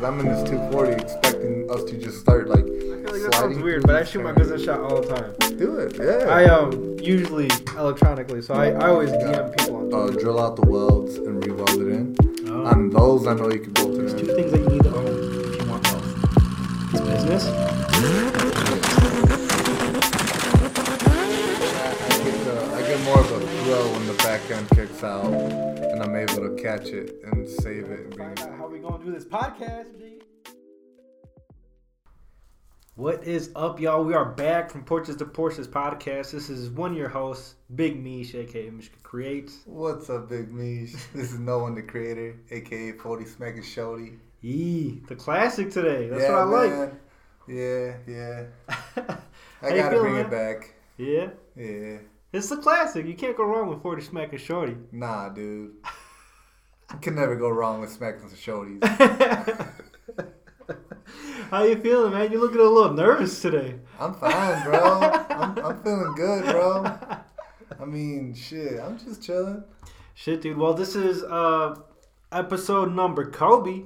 because I'm in this 240 expecting us to just start like. I feel like that sounds weird, but I shoot my business shot all the time. Do it, yeah. I um usually electronically, so I, I always DM people on uh, drill out the welds and re-weld it in. Oh. On those, I know you can bolt There's it two things that you need to own if you want wealth. It's business. I, I get the, I get more of a thrill when the back end kicks out and I'm able to catch it and save it and bring Find out how we gonna do this podcast, G. What is up, y'all? We are back from Porches to Porsches podcast. This is one of your hosts, Big Mish, aka Mishka Creates. What's up, Big Mish? This is No One the Creator, aka 40 Smackin' Shorty. Yee, the classic today. That's yeah, what I man. Yeah, yeah. I gotta feeling, bring it back. yeah, Yeah. It's the classic. You can't go wrong with 40 Smack and Shorty. Nah, dude. I can never go wrong with smacking some shorties. How you feeling, man? You looking a little nervous today. I'm fine, bro. I'm, I'm feeling good, bro. I mean, shit, I'm just chilling. Shit, dude. Well, this is uh episode number Kobe.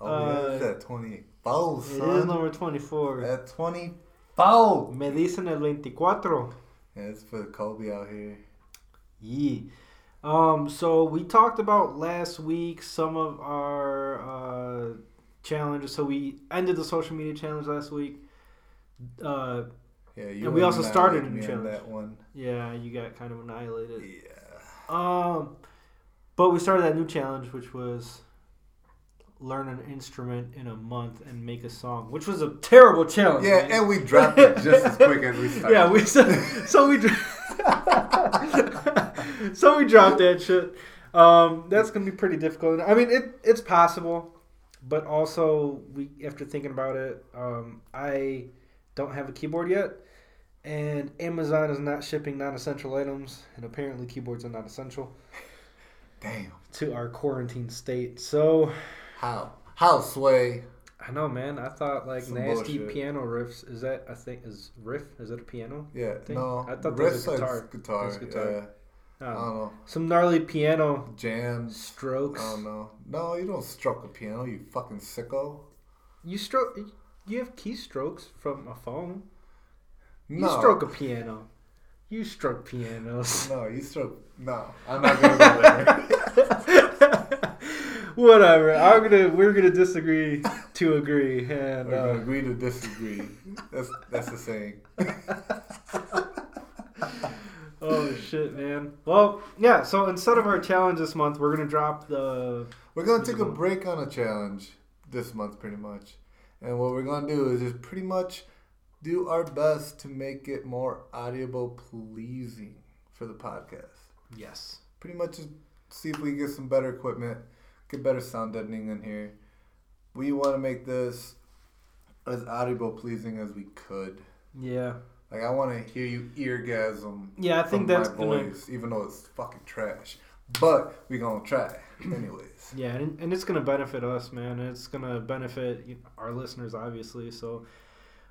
Oh, Uh, yeah, it's at 24, It is son. number 24. At 24. Me dicen el 24. Yeah, it's for Kobe out here. Yeah. Um, so we talked about last week some of our uh, challenges. So we ended the social media challenge last week. Uh, Yeah, you And we also started a new on challenge. that one. yeah, you got kind of annihilated. Yeah. Um, but we started that new challenge, which was learn an instrument in a month and make a song, which was a terrible challenge. Yeah, man. and we dropped it just as quick as we started. Yeah, we so, so we so we dropped that shit. Um, that's gonna be pretty difficult. I mean, it it's possible, but also we after thinking about it, um, I don't have a keyboard yet, and Amazon is not shipping non-essential items, and apparently keyboards are not essential Damn. to our quarantine state. So How? How, Sway? I know, man. I thought like Some nasty bullshit. piano riffs. Is that I think is riff? Is it a piano? Yeah, Thing? no. I thought that was guitar. guitar. That's guitar. Yeah. I Um, don't know. some gnarly piano Jams. strokes. I don't know. No, you don't stroke a piano, you fucking sicko. You stroke. You have keystrokes from a phone. You No. stroke a piano. You stroke pianos. No, you stroke. No, I'm not gonna go there. Whatever. I'm gonna. We're gonna disagree to agree, and We're gonna uh, agree to disagree. That's that's the saying. oh shit, man. Well, yeah. So instead of our challenge this month, we're gonna drop the. We're gonna take a break on a challenge this month, pretty much. And what we're gonna do is just pretty much do our best to make it more audible pleasing for the podcast. Yes. Pretty much see if we can get some better equipment, get better sound deadening in here. We want to make this as audible pleasing as we could. Yeah. Like I want to hear you eargasm. Yeah, I think that's my gonna. voice, even though it's fucking trash. But we gonna try, anyways. Yeah, and, and it's gonna benefit us, man. It's gonna benefit our listeners, obviously. So,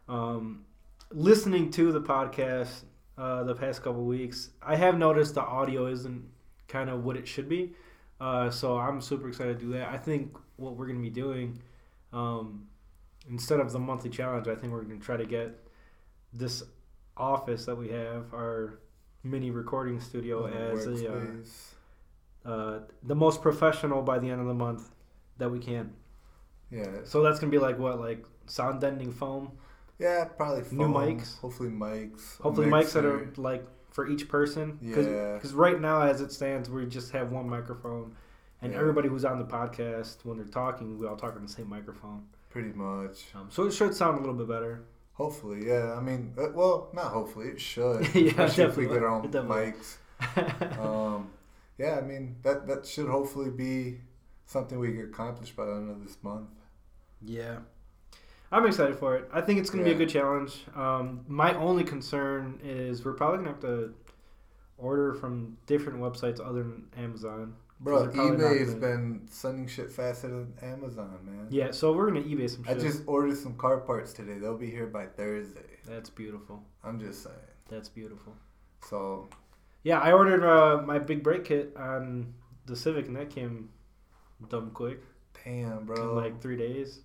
um, listening to the podcast uh, the past couple weeks, I have noticed the audio isn't kind of what it should be. Uh, so I'm super excited to do that. I think what we're gonna be doing, um, instead of the monthly challenge, I think we're gonna try to get this office that we have, our mini recording studio, as a uh, uh, the most professional by the end of the month that we can. Yeah, So that's gonna be like what, like sound deadening foam. yeah, probably New mics? Hopefully mics. Hopefully mics that are like for each person. Yeah. Because right now, as it stands, we just have one microphone, and Yeah. everybody who's on the podcast, when they're talking, we all talk on the same microphone. pretty much. Um, so it should sound a little bit better. Hopefully, yeah. I mean, uh, well, not hopefully. It should. Yeah, especially if we definitely. get our own definitely. mics. Um, yeah, I mean that that should hopefully be something we can accomplish by the end of this month. Yeah. I'm excited for it. I think it's going to be a good challenge. Um, my only concern is we're probably going to have to order from different websites other than Amazon. Bro, they're probably not eBay has gonna- been sending shit faster than Amazon, man. Yeah, so we're going to eBay some shit. I just ordered some car parts today. They'll be here by Thursday. That's beautiful. I'm just saying. That's beautiful. So Yeah, I ordered uh, my big brake kit on the Civic, and that came dumb quick. Damn, bro. in like three days.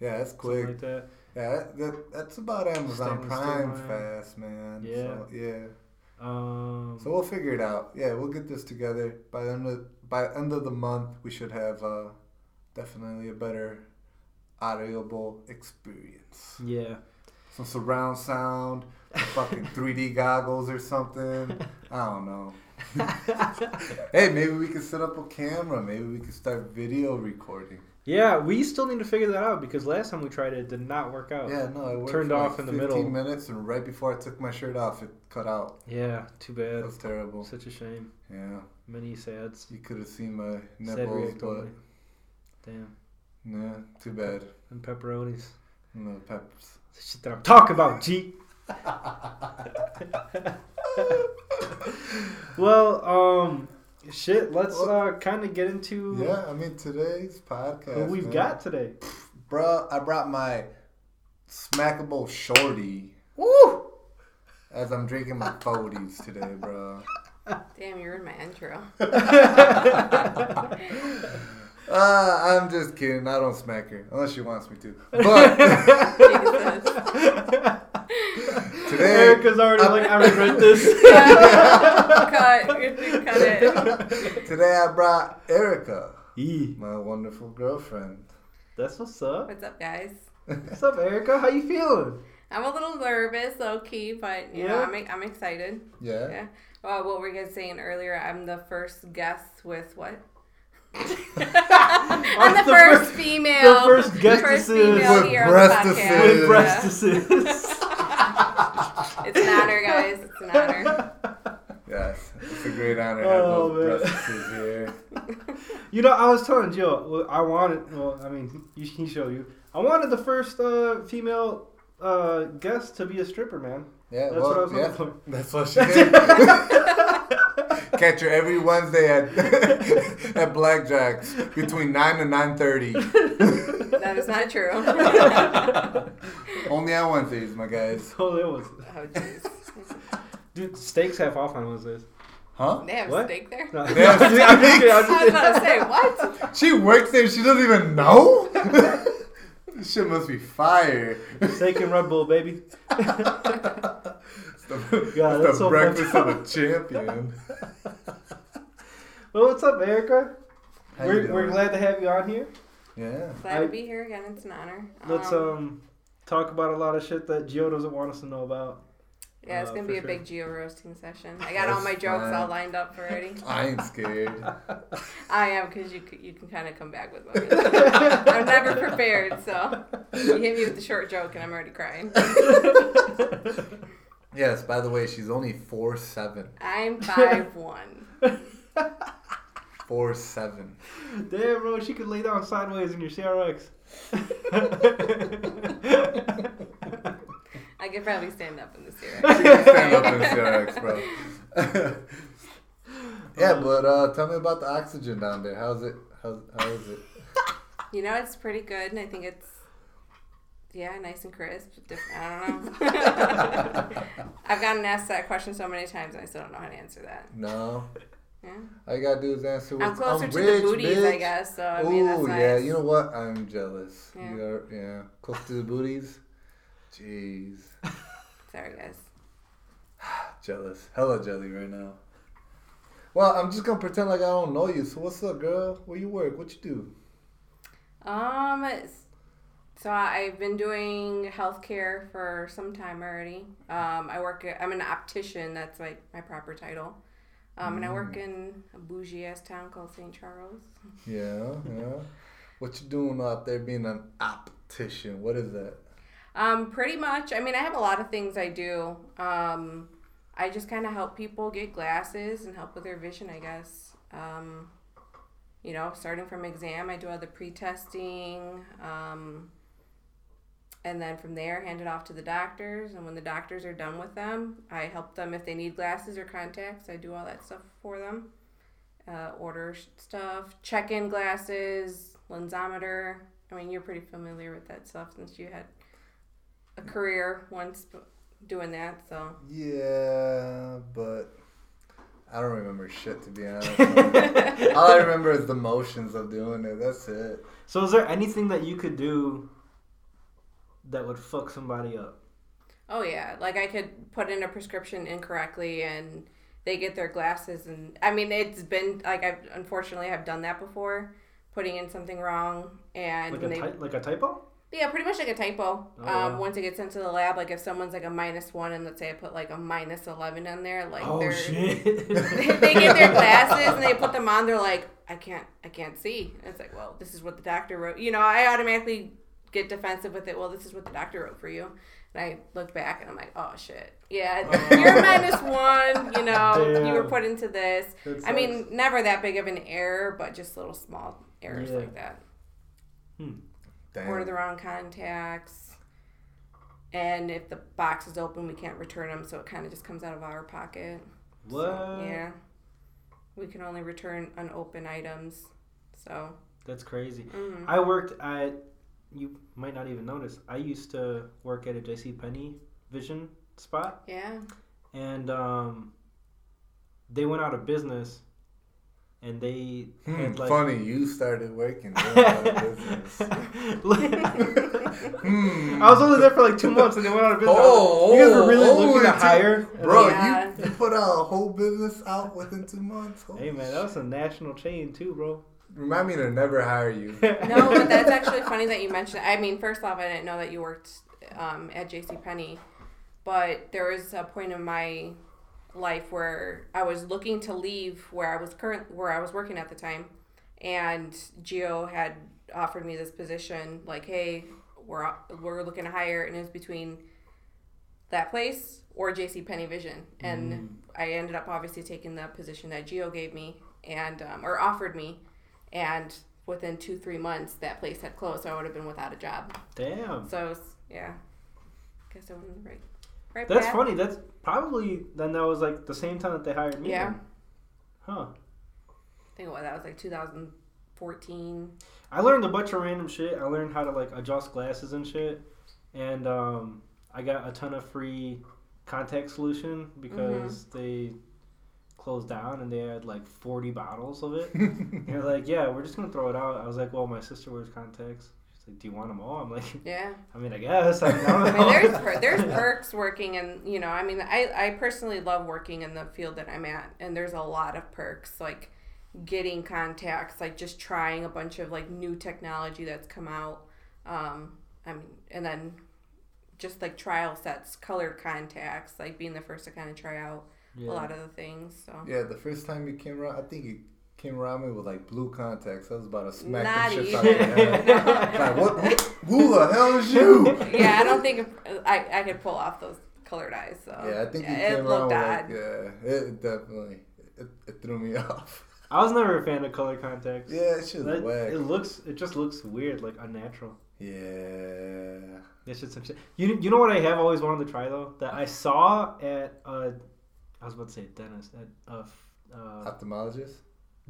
Yeah, that's quick. like that. Yeah, that, that, that's about Amazon Stainless Prime fast, man. Yeah. So, yeah. Um, So we'll figure it out. Yeah, we'll get this together by the end of by end of the month. We should have uh, definitely a better audible experience. yeah. Some surround sound, fucking 3D goggles or something. I don't know. hey, maybe we can set up a camera. Maybe we can start video recording. Yeah, we still need to figure that out because last time we tried it, it did not work out. Yeah, no, it worked Turned off like in the 15 middle. minutes, and right before I took my shirt off, it cut out. Yeah, too bad. That was terrible. Such a shame. Yeah, Many sads. you could have seen my nipples, but only. Damn. yeah, too bad. And pepperonis. No peppers. The shit that I'm talking about, G. well, um, shit. Let's uh kind of get into Yeah, I mean today's podcast. who we've man. got today. Bruh, I brought my smackable shorty Woo! as I'm drinking my 40s today, bro. Damn, you ruined my intro. Uh, I'm just kidding. I don't smack her unless she wants me to. But Jesus. today, Erica's already I'm- like, I regret this. cut. Cut it. today I brought Erica, Yee. my wonderful girlfriend. That's what's up. What's up, guys? What's up, Erica? How you feeling? I'm a little nervous, low key, but you know, Yeah? I'm I'm excited. Yeah. Yeah. Well, what were you guys saying earlier? I'm the first guest with what? I'm the, the first fir- female. the first guestesses first female with here on breastises. the podcast. With Yeah. Breastises. It's an honor, guys. It's an honor. Yes, it's a great honor to have Oh, those man. breasts here. You know, I was telling Jill, well, I wanted, well, I mean, he, he showed you. I wanted the first uh, female uh, guest to be a stripper, man. Yeah, That's well, what I was yeah, looking for. That's what she did. Catch her every Wednesday at at Blackjacks between nine and nine thirty. That is not true. Only on Wednesdays, my guys. Oh, that was. Oh, jeez. Dude, steaks half off on Wednesdays. Huh? They have What? steak there? No, They have I'm just kidding, I'm I was kidding. about to say, what? She works there. She doesn't even know. this shit must be fire. Steak and Red Bull, baby. It's the, God, it's that's the so breakfast of a champion. Well, what's up, Erica? How We're, doing? we're glad to have you on here. Yeah. Glad I- to be here again. It's an honor. Let's um talk about a lot of shit that Geo doesn't want us to know about. Yeah, it's Uh, gonna be a sure. big geo roasting session. I got all my jokes fine. all lined up already. I ain't scared. I am because you you can kind of come back with one. I'm never prepared, so you hit me with the short joke and I'm already crying. Yes. By the way, she's only four seven. I'm five one. Four seven. Damn, bro, she could lay down sideways in your CRX. I could probably stand up in this She here. stand up in the CRX, bro. yeah, but uh, tell me about the oxygen down there. How's it? How's, how is it? You know, it's pretty good, and I think it's yeah, nice and crisp. I don't know. I've gotten asked that question so many times, and I still don't know how to answer that. No. Yeah. You gotta do is answer with, I'm closer to rich, the booties, I guess. So I mean, that's Ooh, nice. yeah. You know what? I'm jealous. Yeah. You are, yeah. Close to the booties. Jeez. Sorry, guys. Jealous. Hella jelly right now. Well, I'm just gonna pretend like I don't know you. So what's up, girl? Where you work? What you do? Um, s- so I've been doing healthcare for some time already. Um, I work. At, I'm an optician. That's like my proper title. Um, and I work in a bougie ass town called St. Charles. Yeah, yeah. What you doing out there being an optician? What is that? Um, pretty much. I mean, I have a lot of things I do. Um, I just kind of help people get glasses and help with their vision, I guess. Um, you know, starting from exam, I do all the pre-testing, um, and then from there, hand it off to the doctors. And when the doctors are done with them, I help them if they need glasses or contacts. I do all that stuff for them. Uh, order stuff, check in glasses, lensometer. I mean, you're pretty familiar with that stuff since you had a career once doing that. So Yeah, but I don't remember shit to be honest. All I remember is the motions of doing it. That's it. So, is there anything that you could do that would fuck somebody up? Oh yeah, like I could put in a prescription incorrectly and they get their glasses and I mean it's been like I've unfortunately have done that before, putting in something wrong and Like a they ty- like a typo? yeah pretty much like a typo. Oh, um, yeah. once it gets into the lab, like if someone's like a minus one and let's say I put like a minus eleven in there, like oh they're shit! they get their glasses and they put them on. They're like, I can't, I can't see. And it's like, well, this is what the doctor wrote. You know, I automatically get defensive with it. Well, this is what the doctor wrote for you. And I look back and I'm like, oh shit, yeah, Oh. you're minus one. You know, you were put into this. I mean, never that big of an error, but just little small errors Yeah. like that. Damn. Order the wrong contacts. And if the box is open, we can't return them, so it kind of just comes out of our pocket. what? So, yeah. We can only return unopened items. So, That's crazy. mhm. I worked at. You might not even notice. I used to work at a J.C. Penney Vision spot, yeah. and um, they went out of business, and they Hmm, had like. funny, you started working. doing that business. Hmm. I was only there for like two months, and they went out of business. Oh, you guys were really oh, looking to two- hire, Bro, Yeah. you, you put a whole business out within two months. Holy Hey man, that was a national chain too, bro. Remind me to never hire you. No, but that's actually funny that you mentioned. I mean, first off, I didn't know that you worked um, at J.C. Penney, but there was a point in my life where I was looking to leave where I was current where I was working at the time, and Geo had offered me this position. Like, hey, we're we're looking to hire, and it was between that place or J.C. Penney Vision, and Mm. I ended up obviously taking the position that Geo gave me and um, or offered me, and within two three months that place had closed, so I would have been without a job. Damn. So was, yeah, guess I the right, right. That's funny. That's probably then that was like the same time that they hired me. Yeah. then. Huh. I think what that was like 2014. I learned a bunch of random shit. I learned how to like adjust glasses and shit, and um, I got a ton of free contact solution because Mm-hmm. they closed down and they had like 40 bottles of it. and they're like, "Yeah, we're just gonna throw it out." I was like, "Well, my sister wears contacts." She's like, "Do you want them all?" I'm like, Yeah. "I mean, I guess." I, don't I mean, there's per- there's perks working, and you know, I mean, I I personally love working in the field that I'm at, and there's a lot of perks like getting contacts, like just trying a bunch of like new technology that's come out. Um, I mean, and then just like trial sets, colored contacts, like being the first to kind of try out Yeah. a lot of the things. So Yeah, the first time you came around, I think you came around me with like blue contacts. I was about to smack Not the shit out of your head. like, what, what? Who the hell is you? yeah, I don't think I I could pull off those colored eyes. So Yeah, I think you it around looked with odd. like, yeah, it definitely, it, it threw me off. I was never a fan of color contacts. Yeah, it's just That- whack. it looks, it just looks weird, like unnatural. Yeah. It's just some shit. You, you know what I have always wanted to try though? That I saw at uh, I was about to say dentist at uh, uh Ophthalmologist?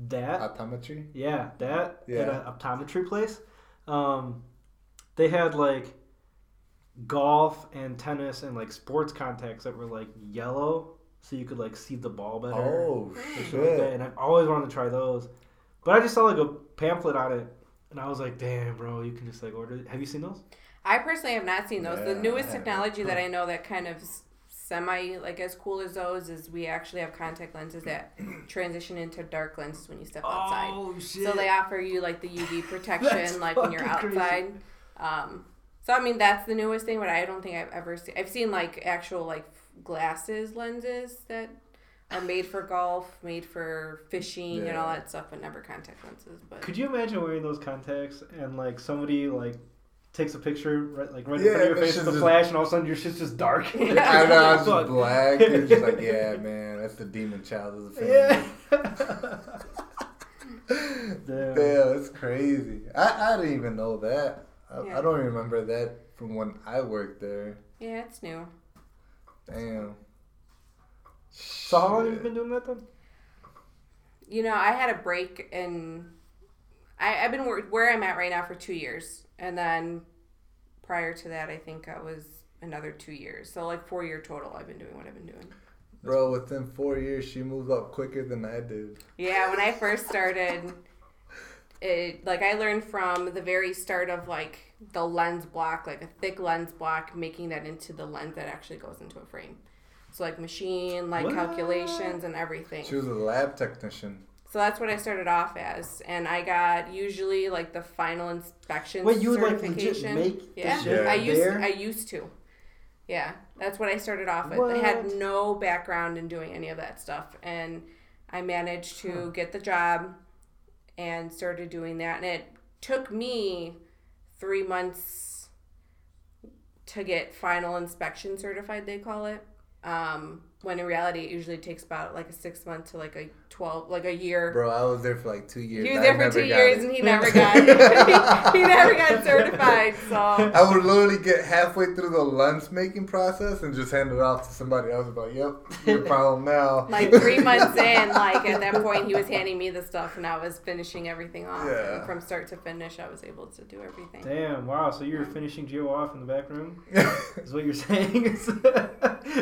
that Optometry? yeah that at Yeah. an optometry place. Um, they had like golf and tennis and like sports contacts that were like yellow, so you could like see the ball better. Oh, and shit like that. And I've always wanted to try those, but I just saw like a pamphlet on it, and I was like, damn, bro, you can just like order. it. Have you seen those? I personally have not seen those. Yeah, the newest technology that I know that kind of s- semi like as cool as those is we actually have contact lenses that transition into dark lenses when you step outside. Oh shit! So they offer you like the UV protection like when you're outside. Um, so I mean that's the newest thing, but I don't think I've ever seen. I've seen like actual like glasses lenses that are made for golf, made for fishing, and all that stuff, but never contact lenses. But Could you imagine wearing those contacts and like somebody like takes a picture right like right in front of your face shit's with a just- flash and all of a sudden your shit's just dark? Yeah. I know, I was just black. It's just like, yeah, man, that's the demon child of the family. Yeah. Damn. Damn, that's crazy. I, I didn't even know that. I, Yeah. I don't remember that from when I worked there. yeah, it's new. Damn. So how long have you been doing that then? You know, I had a break and I, I've been where, where I'm at right now for two years. And then prior to that, I think I was another two years. So, like, four year total, I've been doing what I've been doing. Bro, within four years, she moved up quicker than I did. Yeah, when I first started, it like I learned from the very start of like the lens block, like a thick lens block, making that into the lens that actually goes into a frame. So like machine, like What? calculations and everything. She was a lab technician. So that's what I started off as, and I got usually like the final inspection Wait, you would like legit certification. make the yeah, shit. I used there? I used to. Yeah, that's what I started off with. I had What? no background in doing any of that stuff, and I managed to get the job and started doing that. And it took me three months to get final inspection certified. They call it. Um, when in reality, it usually takes about like a six month to like a twelve, like a year. Bro, I was there for like two years. He was I there for two years it. and he never got he, never got certified. So I would literally get halfway through the lens making process and just hand it off to somebody else. Like, yep, your problem now. like three months in, like at that point he was handing me the stuff and I was finishing everything off. Yeah. And from start to finish I was able to do everything. Damn! Wow. So you were finishing Geo off in the back room? Is what you're saying?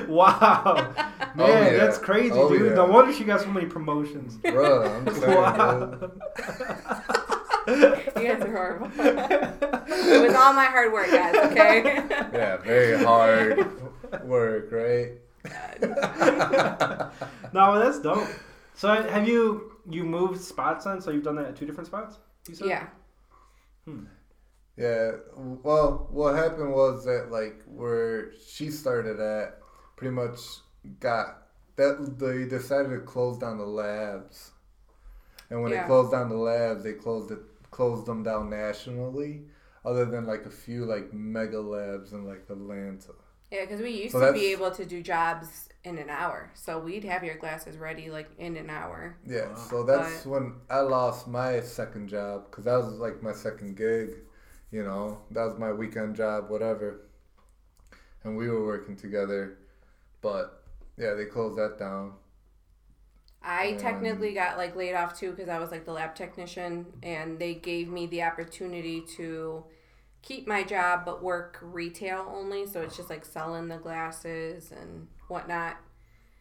wow, man, Oh, yeah. that's crazy, Oh, dude. yeah. No wonder she got so many promotions. Bruh, I'm saying, Wow. bro. You guys are horrible. it was all my hard work, guys, okay? Yeah, very hard work, right? no, that's dope. So have you you moved spots then? So you've done that at two different spots? You said? yeah. Hmm. Yeah. Well, what happened was that like where she started at, pretty much got that they decided to close down the labs, and when Yeah. they closed down the labs, they closed it closed them down nationally, other than like a few like mega labs in like Atlanta. Yeah, because we used So to be able to do jobs in an hour. So we'd have your glasses ready like in an hour. Yeah, Wow. so that's when I lost my second job because that was like my second gig. You know, that was my weekend job, whatever. And we were working together, but yeah, they closed that down. I Um, technically got like laid off too because I was like the lab technician, and they gave me the opportunity to keep my job but work retail only. So it's just like selling the glasses and whatnot.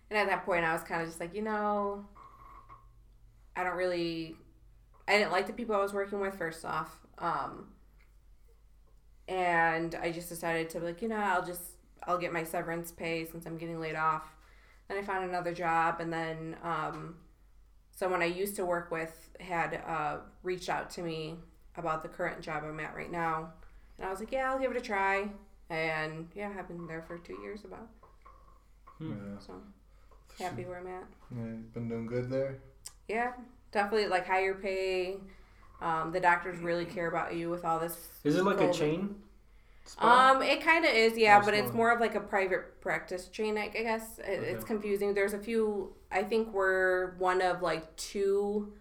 And at that point, I was kind of just like, you know, I don't really, I didn't like the people I was working with. First off, um, and I just decided to be like, you know, I'll just I'll get my severance pay since I'm getting laid off. Then I found another job, and then um, someone I used to work with had uh, reached out to me about the current job I'm at right now, and I was like, yeah, I'll give it a try. And yeah, I've been there for two years about, Hmm. Yeah. so happy where I'm at. yeah, been doing good there. Yeah, definitely like higher pay. Um, the doctors really care about you with all this. Is it like a chain? Spot? Um, it kind of is, yeah, Or but it's more of like a private practice chain, I I guess. It, It's confusing. There's a few. I think we're one of like two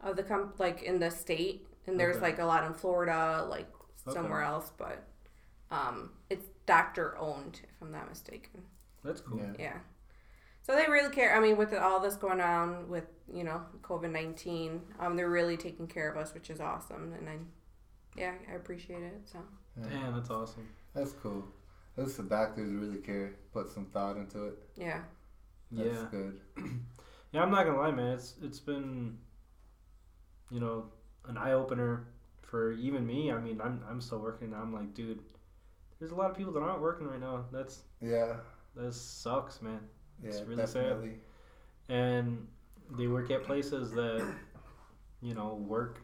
of the comp like in the state, and there's Okay. like a lot in Florida, like Okay. somewhere else, but um, it's doctor owned, if I'm not mistaken. That's cool. Yeah. Yeah. So they really care. I mean, with all this going on with you know COVID nineteen, um, they're really taking care of us, which is awesome, and I, yeah, I appreciate it. So Yeah. Damn, that's awesome. That's cool. At least the doctors really care, put some thought into it. yeah, That's yeah. good. Yeah, I'm not gonna lie, man. It's it's been, you know, an eye opener for even me. I mean, I'm I'm still working. I'm like, dude, there's a lot of people that aren't working right now. That's Yeah. that sucks, man. Yeah, It's really sad. And they work at places that, you know, work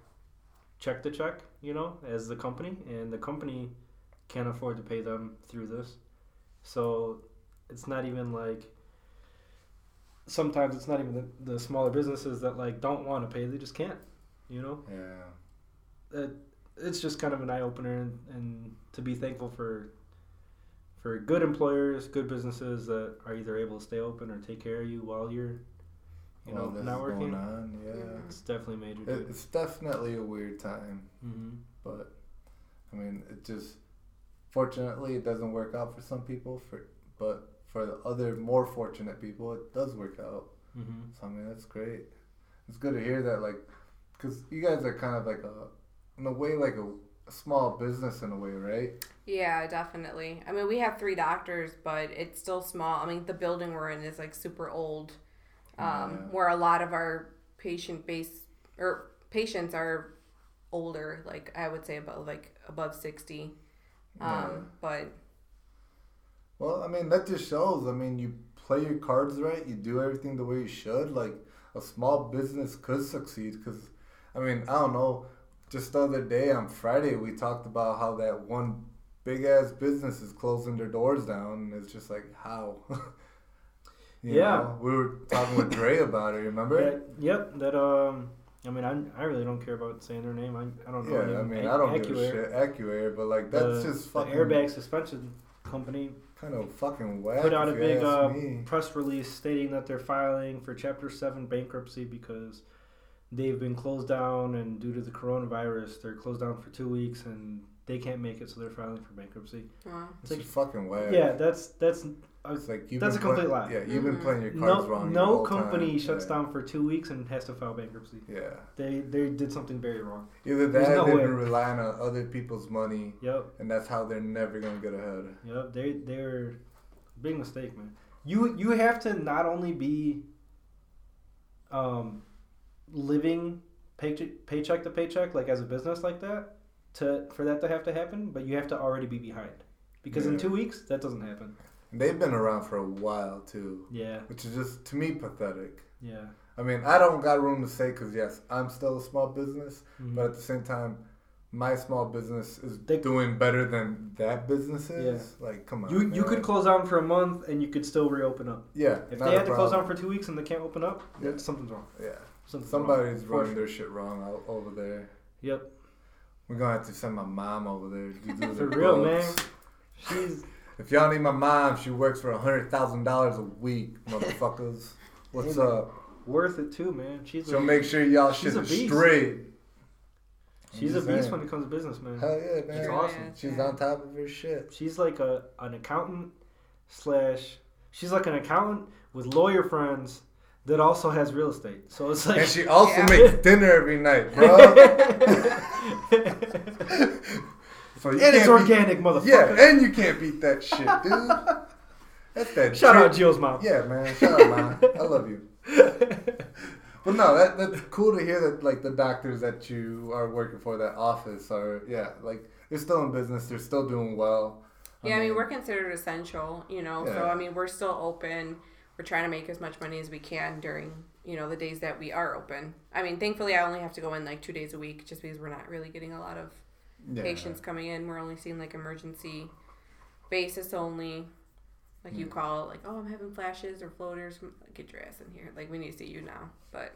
check to check. You know, as the company, and the company can't afford to pay them through this. So it's not even like sometimes it's not even the, the smaller businesses that like don't want to pay they just can't you know Yeah. it, it's just kind of an eye-opener and, and to be thankful for for good employers good businesses that are either able to stay open or take care of you while you're you know While this not working Going on, yeah. it's definitely major dude. it's definitely a weird time, hmm but I mean, it just fortunately it doesn't work out for some people. For but for the other more fortunate people, it does work out. hmm So I mean, that's great. It's good to hear that, like, because you guys are kind of like a, in a way, like a a small business in a way, right? Yeah, definitely. I mean, we have three doctors, but it's still small. I mean, the building we're in is like super old, um, Yeah. where a lot of our patient base or patients are older. Like I would say about like above sixty. Um, Yeah. but Well, I mean, that just shows. I mean, you play your cards right, you do everything the way you should. Like, a small business could succeed because, I mean, I don't know. Just the other day on Friday, we talked about how that one big ass business is closing their doors down. And it's just like, how? You Yeah. know? we were talking with Dre about it, remember? That, yep. That um. I mean, I, I really don't care about saying their name. I, I don't know. Yeah, any I mean, Ac- I don't give a shit. Accuair, but like, that's the, just fucking the airbag suspension company kind of fucking whack. put out a big ask uh, press release stating that they're filing for Chapter 7 bankruptcy because they've been closed down and due to the coronavirus, they're closed down for two weeks and they can't make it, so they're filing for bankruptcy. uh, It's like, fucking whack. Yeah, that's that's uh, It's like you've That's been a complete play- lie. Yeah, you've been Mhm. playing your cards no wrong. the no whole company time. shuts yeah. down for two weeks and has to file bankruptcy. Yeah, They they did something very wrong. either There's that, no they've way. been relying on other people's money, Yep, and that's how they're never gonna get ahead. yep. They they're big mistake, man. You you have to not only be um living paycheck paycheck to paycheck like as a business like that to for that to have to happen, but you have to already be behind. Because in two weeks that doesn't happen. They've been around for a while too, Yeah, which is just to me pathetic. yeah. I mean, I don't got room to say because yes, I'm still a small business, Mhm. but at the same time, my small business is They- doing better than that business is. Yeah. Like, come on. you you could close down for a month and you could still reopen up. Yeah. If they had to close down for two weeks and they can't open up, Yeah. something's wrong. Yeah. Something's wrong. Somebody's For running sure. their shit wrong out over there. Yep. We're gonna have to send my mom over there to do For real, books. man. She's If y'all need my mom, she works for a hundred thousand dollars a week, motherfuckers. What's up? worth it too, man. She's She'll a, make sure y'all shit is straight. she's a beast saying. when it comes to business, man. Hell yeah, man. She's Really awesome. She's on top of her shit. She's like a an accountant slash. She's like an accountant with lawyer friends that also has real estate. So it's like And she also Yeah. makes dinner every night, bro. so you and it's can't organic, motherfucker. Yeah, and you can't beat that shit, dude. That's that. Shout out Jill's mom. Yeah, man. Shout out, man. I love you. But no, that that's cool to hear that like the doctors that you are working for that office are yeah like they're still in business. They're still doing well. yeah, I mean, we're considered essential, you know. So I mean, we're still open. We're trying to make as much money as we can during you know the days that we are open. I mean, thankfully, I only have to go in like two days a week, just because we're not really getting a lot of yeah. patients coming in. We're only seeing like emergency basis only. Like you Mm. call like, oh, I'm having flashes or floaters. Get your ass in here. Like we need to see you now. But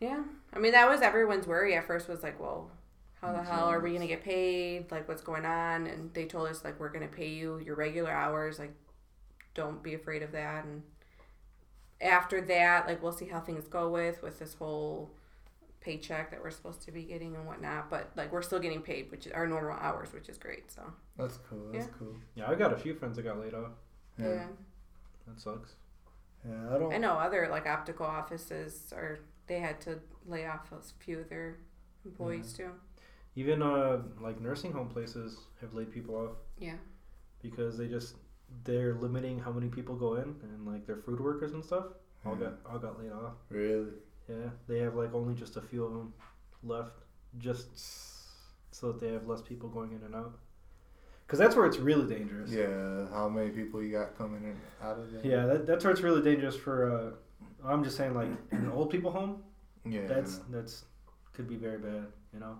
yeah, I mean that was everyone's worry at first. Was like, well, how the hell are we gonna get paid? Like what's going on? And they told us like we're gonna pay you your regular hours. Like don't be afraid of that. And after that, like we'll see how things go with with this whole paycheck that we're supposed to be getting and whatnot. But like we're still getting paid, which is our normal hours, which is great. So That's cool. That's Yeah. cool. Yeah, I got a few friends that got laid off. yeah. Yeah. That sucks. Yeah. I don't. I know other like optical offices are they had to lay off a few of their employees too. Even uh, like nursing home places have laid people off Yeah. because they just they're limiting how many people go in and like their food workers and stuff all got all got laid off. Really. Yeah, they have like only just a few of them left, just so that they have less people going in and out. Because that's where it's really dangerous. Yeah. How many people you got coming in out of there? Yeah, that, that's where it's really dangerous for. Uh, I'm just saying, like an old people home, Yeah. that's that's could be very bad. You know,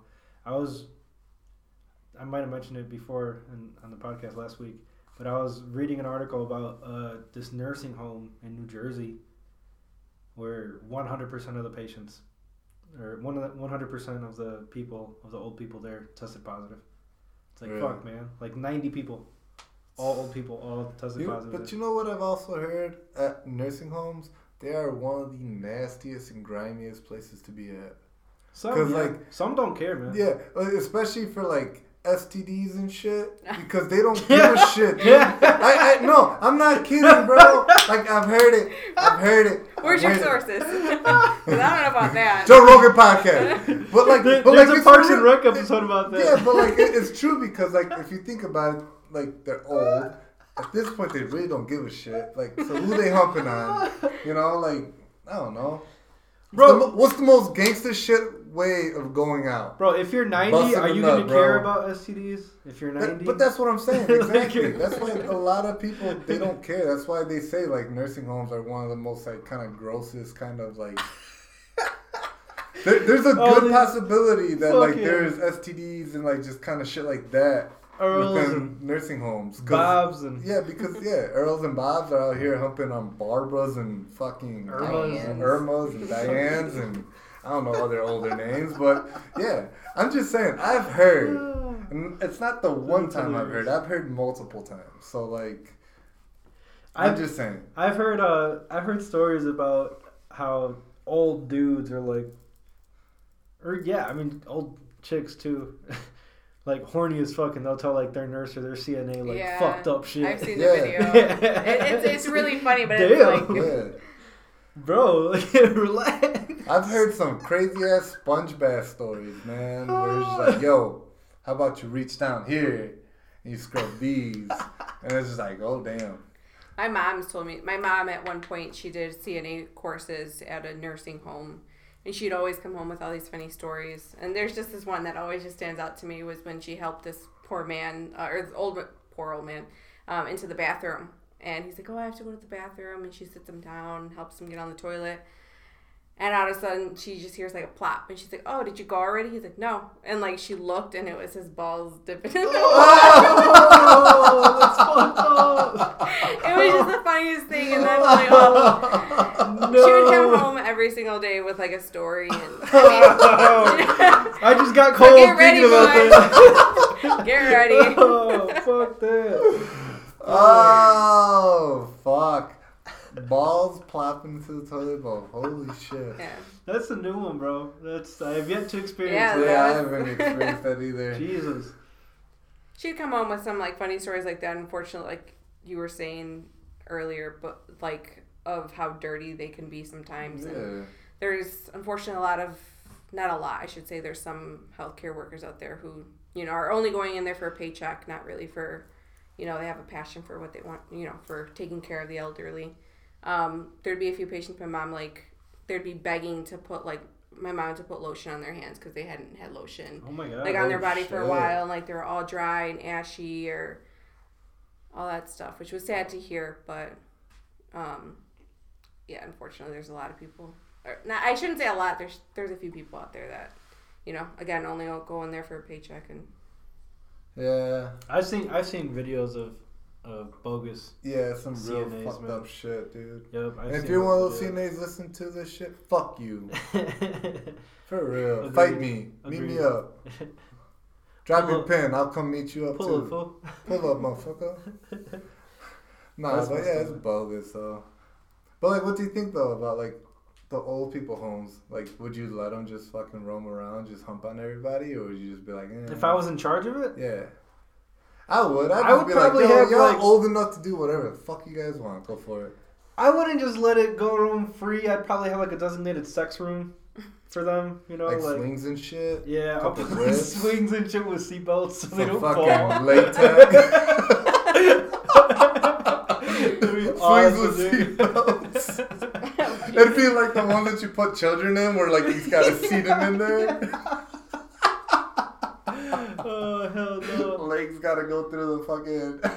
I was. I might have mentioned it before in, on the podcast last week, but I was reading an article about uh, this nursing home in New Jersey, where 100% of the patients, or one of the 100% of the people of the old people there tested positive. It's like Really? fuck, man. Like 90 people, all old people, all tested You- positive. but you know what I've also heard at nursing homes, they are one of the nastiest and grimiest places to be at. Some yeah. like- some don't care, man. Yeah, especially for like STDs and shit because they don't give a shit. Dude. I, I no, I'm not kidding, bro. Like I've heard it. I've heard it. Where's I've your sources? it. I don't know about that. Joe Rogan podcast. But like, There- but There's like a it's Parks and Rec episode about that. Yeah, but like it, it's true because like if you think about it, like they're old. At this point, they really don't give a shit. Like, so who they humping on? You know, like I don't know. Bro. What's the, what's the most gangster shit way of going out? Bro, if you're 90, Busting are you gonna care about STDs? If you're 90, That- but that's what I'm saying. Exactly. you're- that's why a lot of people they don't care. That's why they say like nursing homes are one of the most like kind of grossest kind of like. There, there's a Oh, good possibility that like there's STDs and like just kind of shit like that Earls within and nursing homes. Bobs and Yeah, because yeah, Earls and Bobs are out here humping on Barbaras and fucking Irmas and- Irmas and Dianes and I don't know other older names, but yeah, I'm just saying I've heard, and it's not the one time I've heard. I've heard multiple times. So like, I'm I've just saying. I've heard uh I've heard stories about how old dudes are like or yeah, I mean old chicks too. like horny as fuck and they'll tell like their nurse or their CNA like Yeah, fucked up shit. I've seen Yeah. the video. It, it's, it's really funny, but it's like Yeah, Bro, relax. I've heard some crazy ass sponge bath stories, man. Where it's just like, yo, how about you reach down here and you scrub these, and it's just like, oh damn. My mom's told me. My mom at one point she did CNA courses at a nursing home, and she'd always come home with all these funny stories. And there's just this one that always just stands out to me was when she helped this poor man uh, or this old poor old man um, into the bathroom, and he's like, "Oh, I have to go to the bathroom," and she sits him down, helps him get on the toilet. And all of a sudden, she just hears like a plop, and she's like, "Oh, did you go already?" He's like, "No." And like she looked, and it was his balls dipping in the oh, that's fucked up. It was just the funniest thing, and then like, oh, No. she would come home every single day with like a story, and I I just got So cold get ready, thinking about that. mean, get ready. oh, fuck that. Oh fuck! Balls plopping into the toilet bowl. Holy shit! Yeah. That's a new one, bro. That's I have yet to experience Yeah, that. Yeah, I haven't experienced that either. Jesus. She'd come home with some like funny stories like that. Unfortunately, like you were saying earlier, but like of how dirty they can be sometimes. And Yeah. there's unfortunately a lot of not a lot, I should say. There's some healthcare workers out there who you know are only going in there for a paycheck, not really for you know they have a passion for what they want. You know, for taking care of the elderly. Um, there'd be a few patients. My mom like they'd be begging to put like my mom to put lotion on their hands because they hadn't had lotion Oh my god. like on their body for a while and like they were all dry and ashy or all that stuff which was sad to hear but um yeah unfortunately there's a lot of people or, not, i shouldn't say a lot there's there's a few people out there that you know again only go in there for a paycheck and Yeah. I've seen I've seen videos of of bogus. Yeah, some real CNAs, fucked man. up shit, dude. Yep. If you're one of those. CNAs listening to this shit, fuck you. For real. Agreed. Fight me. Meet me up. Drop Pull your up. pen. I'll come meet you up Pull too. fool. Pull up, motherfucker. Nah, That's but yeah, it's bogus though. But like, what do you think though about like the old people homes? Like, would you let them just fucking roam around, just hump on everybody, or would you just be like, eh. If I was in charge of it, yeah. I would. I'd I would be probably like, Yo, have, y'all like- old enough to do whatever the fuck you guys want. Go for it. I wouldn't just let it go room free. I'd probably have like a designated sex room for them. You know, Like, like, swings and shit. yeah, I'll couple put swings and shit with seatbelts so they Some don't fucking fall. latex. Swings awesome, with seatbelts. It'd be like the one that you put children in, where like he's got to seat him in there. oh hell no! Legs got to go through the fucking.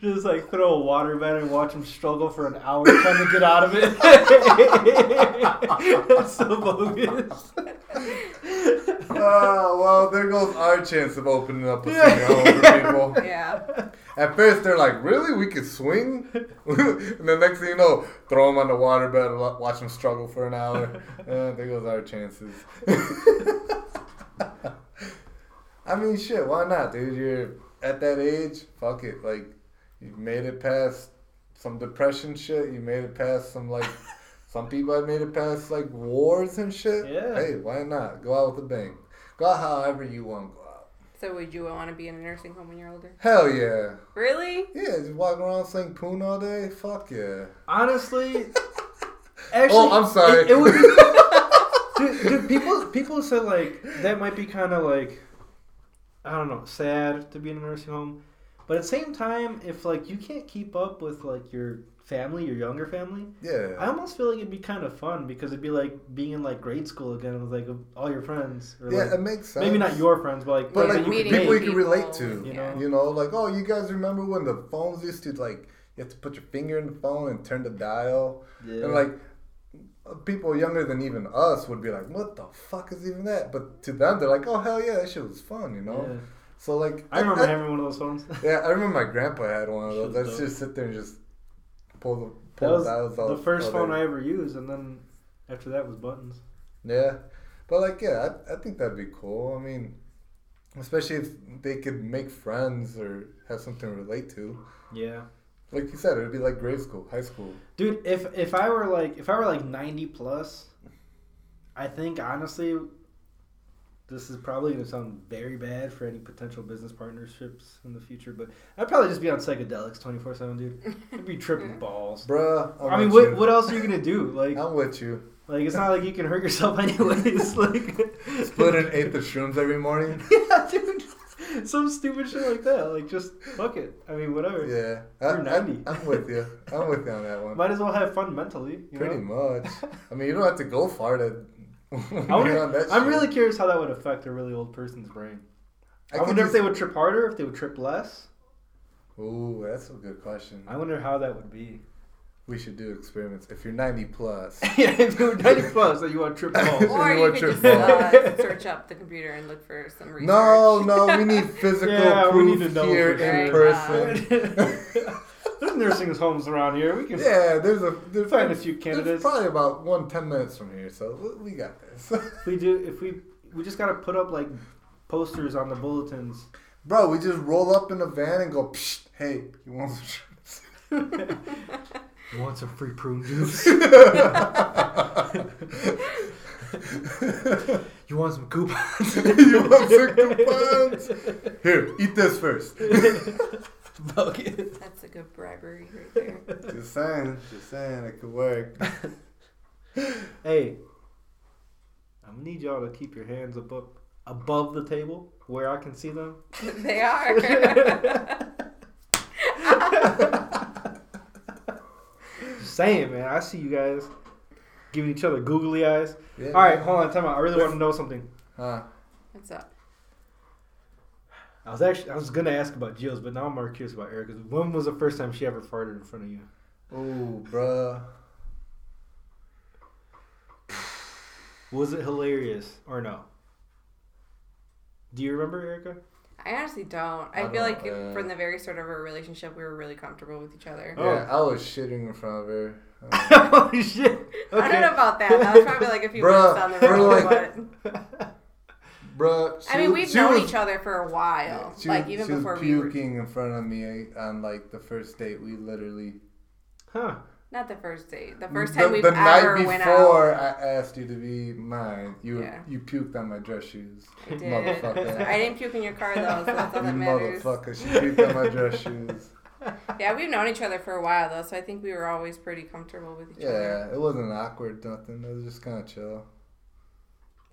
Just like throw a water bed and watch him struggle for an hour trying to get out of it. That's so bogus. Oh well, there goes our chance of opening up a Yeah. swing home for people. yeah At first, they're like, "Really? We could swing?" and the next thing you know, throw them on the waterbed and watch them struggle for an hour. Uh, there goes our chances. I mean, shit. Why not, dude? You're at that age. Fuck it. Like, you've made it past some depression shit. You made it past some like. Some people have made it past like wars and shit. Yeah. Hey, why not? Go out with a bang. Go out however you want to go out. So would you want to be in a nursing home when you're older? Hell yeah. Really? Yeah, just walking around saying poon all day. Fuck yeah. Honestly, actually, Oh, I'm sorry. It, it would be, dude, dude, people people said like that might be kind of like I don't know, sad to be in a nursing home, but at the same time, if like you can't keep up with like your family, your younger family, Yeah. I almost feel like it'd be kind of fun because it'd be like being in like grade school again with like all your friends, or yeah, like, it makes sense. maybe not your friends, but like But friends like you meeting could people make. you can relate to. you yeah. know? You know, like, oh, you guys remember when the phones used to like you have to put your finger in the phone and turn the dial, Yeah. and like people younger than even us would be like, what the fuck is even that? But to them, they're like, oh hell yeah, that shit was fun, you know. Yeah. So like, I remember having one of those phones. Yeah, I remember my grandpa had one of those. Shit, I'd though. just sit there and just pull the pull That was the dials all the first phone day. I ever used, and then after that was buttons. Yeah, but like, yeah, I, I think that'd be cool. I mean, especially if they could make friends or have something to relate to. Yeah. Like you said, it'd be like grade school, high school. Dude, if if I were like if I were like ninety plus, I think honestly, this is probably gonna sound very bad for any potential business partnerships in the future. But I'd probably just be on psychedelics twenty four seven, dude. I'd be tripping balls. Bruh, I'm I mean, with what you. what else are you gonna do? Like I'm with you. like it's not like you can hurt yourself anyways. Like Split an eighth of shrooms every morning. yeah, dude. Some stupid shit like that. Like just fuck it. I mean, whatever. Yeah, You're I, 90. I, am with you. I'm with you on that one. Might as well have fun mentally. Pretty know? much. I mean, you don't have to go far to. I wonder, on that I'm shit. really curious how that would affect a really old person's brain. I, I wonder if they would trip harder, if they would trip less. Ooh, that's a good question. I wonder how that would be. We should do experiments. If you're 90 plus, yeah, if you were 90 plus, then you want to trip balls. Or You you want could just uh, search up the computer and look for some research. no, no, we need physical Yeah, we proof need to know here in sure. person. There's nursing homes around here. We can yeah, there's a there's find a few There's candidates. probably about one ten minutes from here, so we- we got this. We do, if we, we just gotta put up like posters on the bulletins. Bro, we just roll up in a van and go. Psh, hey, you want some? Shrooms?" You want some free prune juice? you want some coupons? you want some coupons? Here, eat this first. Fuck it. That's a good bribery right there. Just saying, just saying, it could work. Hey, I'm gonna need y'all to keep your hands above above the table where I can see them. they are. Just saying, man. I see you guys giving each other googly eyes. Yeah. All right, hold on, time out. I really want to know something. Huh. What's up? I was actually I was gonna ask about Jill's, but now I'm more curious about Erica's. When was the first time she ever farted in front of you? Ooh, bruh. Was it hilarious or no? Do you remember, Erica? I honestly don't. I, I feel don't, like uh, from the very start of our relationship, we were really comfortable with each other. Oh. Yeah, I was shitting in front of her. Uh, oh shit! Okay. I don't know about that. That was probably like a few Bruh, minutes down the road. like- but bruh. I mean, we've known was- each other for a while. She like was, even she was before we were puking in front of me on like the first date. We literally Huh? Not the first date. The first the, time we've the ever night went before out. I asked you to be mine. You Yeah. you puked on my dress shoes. I did. Motherfucker. I didn't puke in your car though, so that's all You that matters. motherfucker, she puked on my dress shoes. Yeah, we've known each other for a while though, so I think we were always pretty comfortable with each other. Yeah, it wasn't awkward, nothing. It was just kind of chill.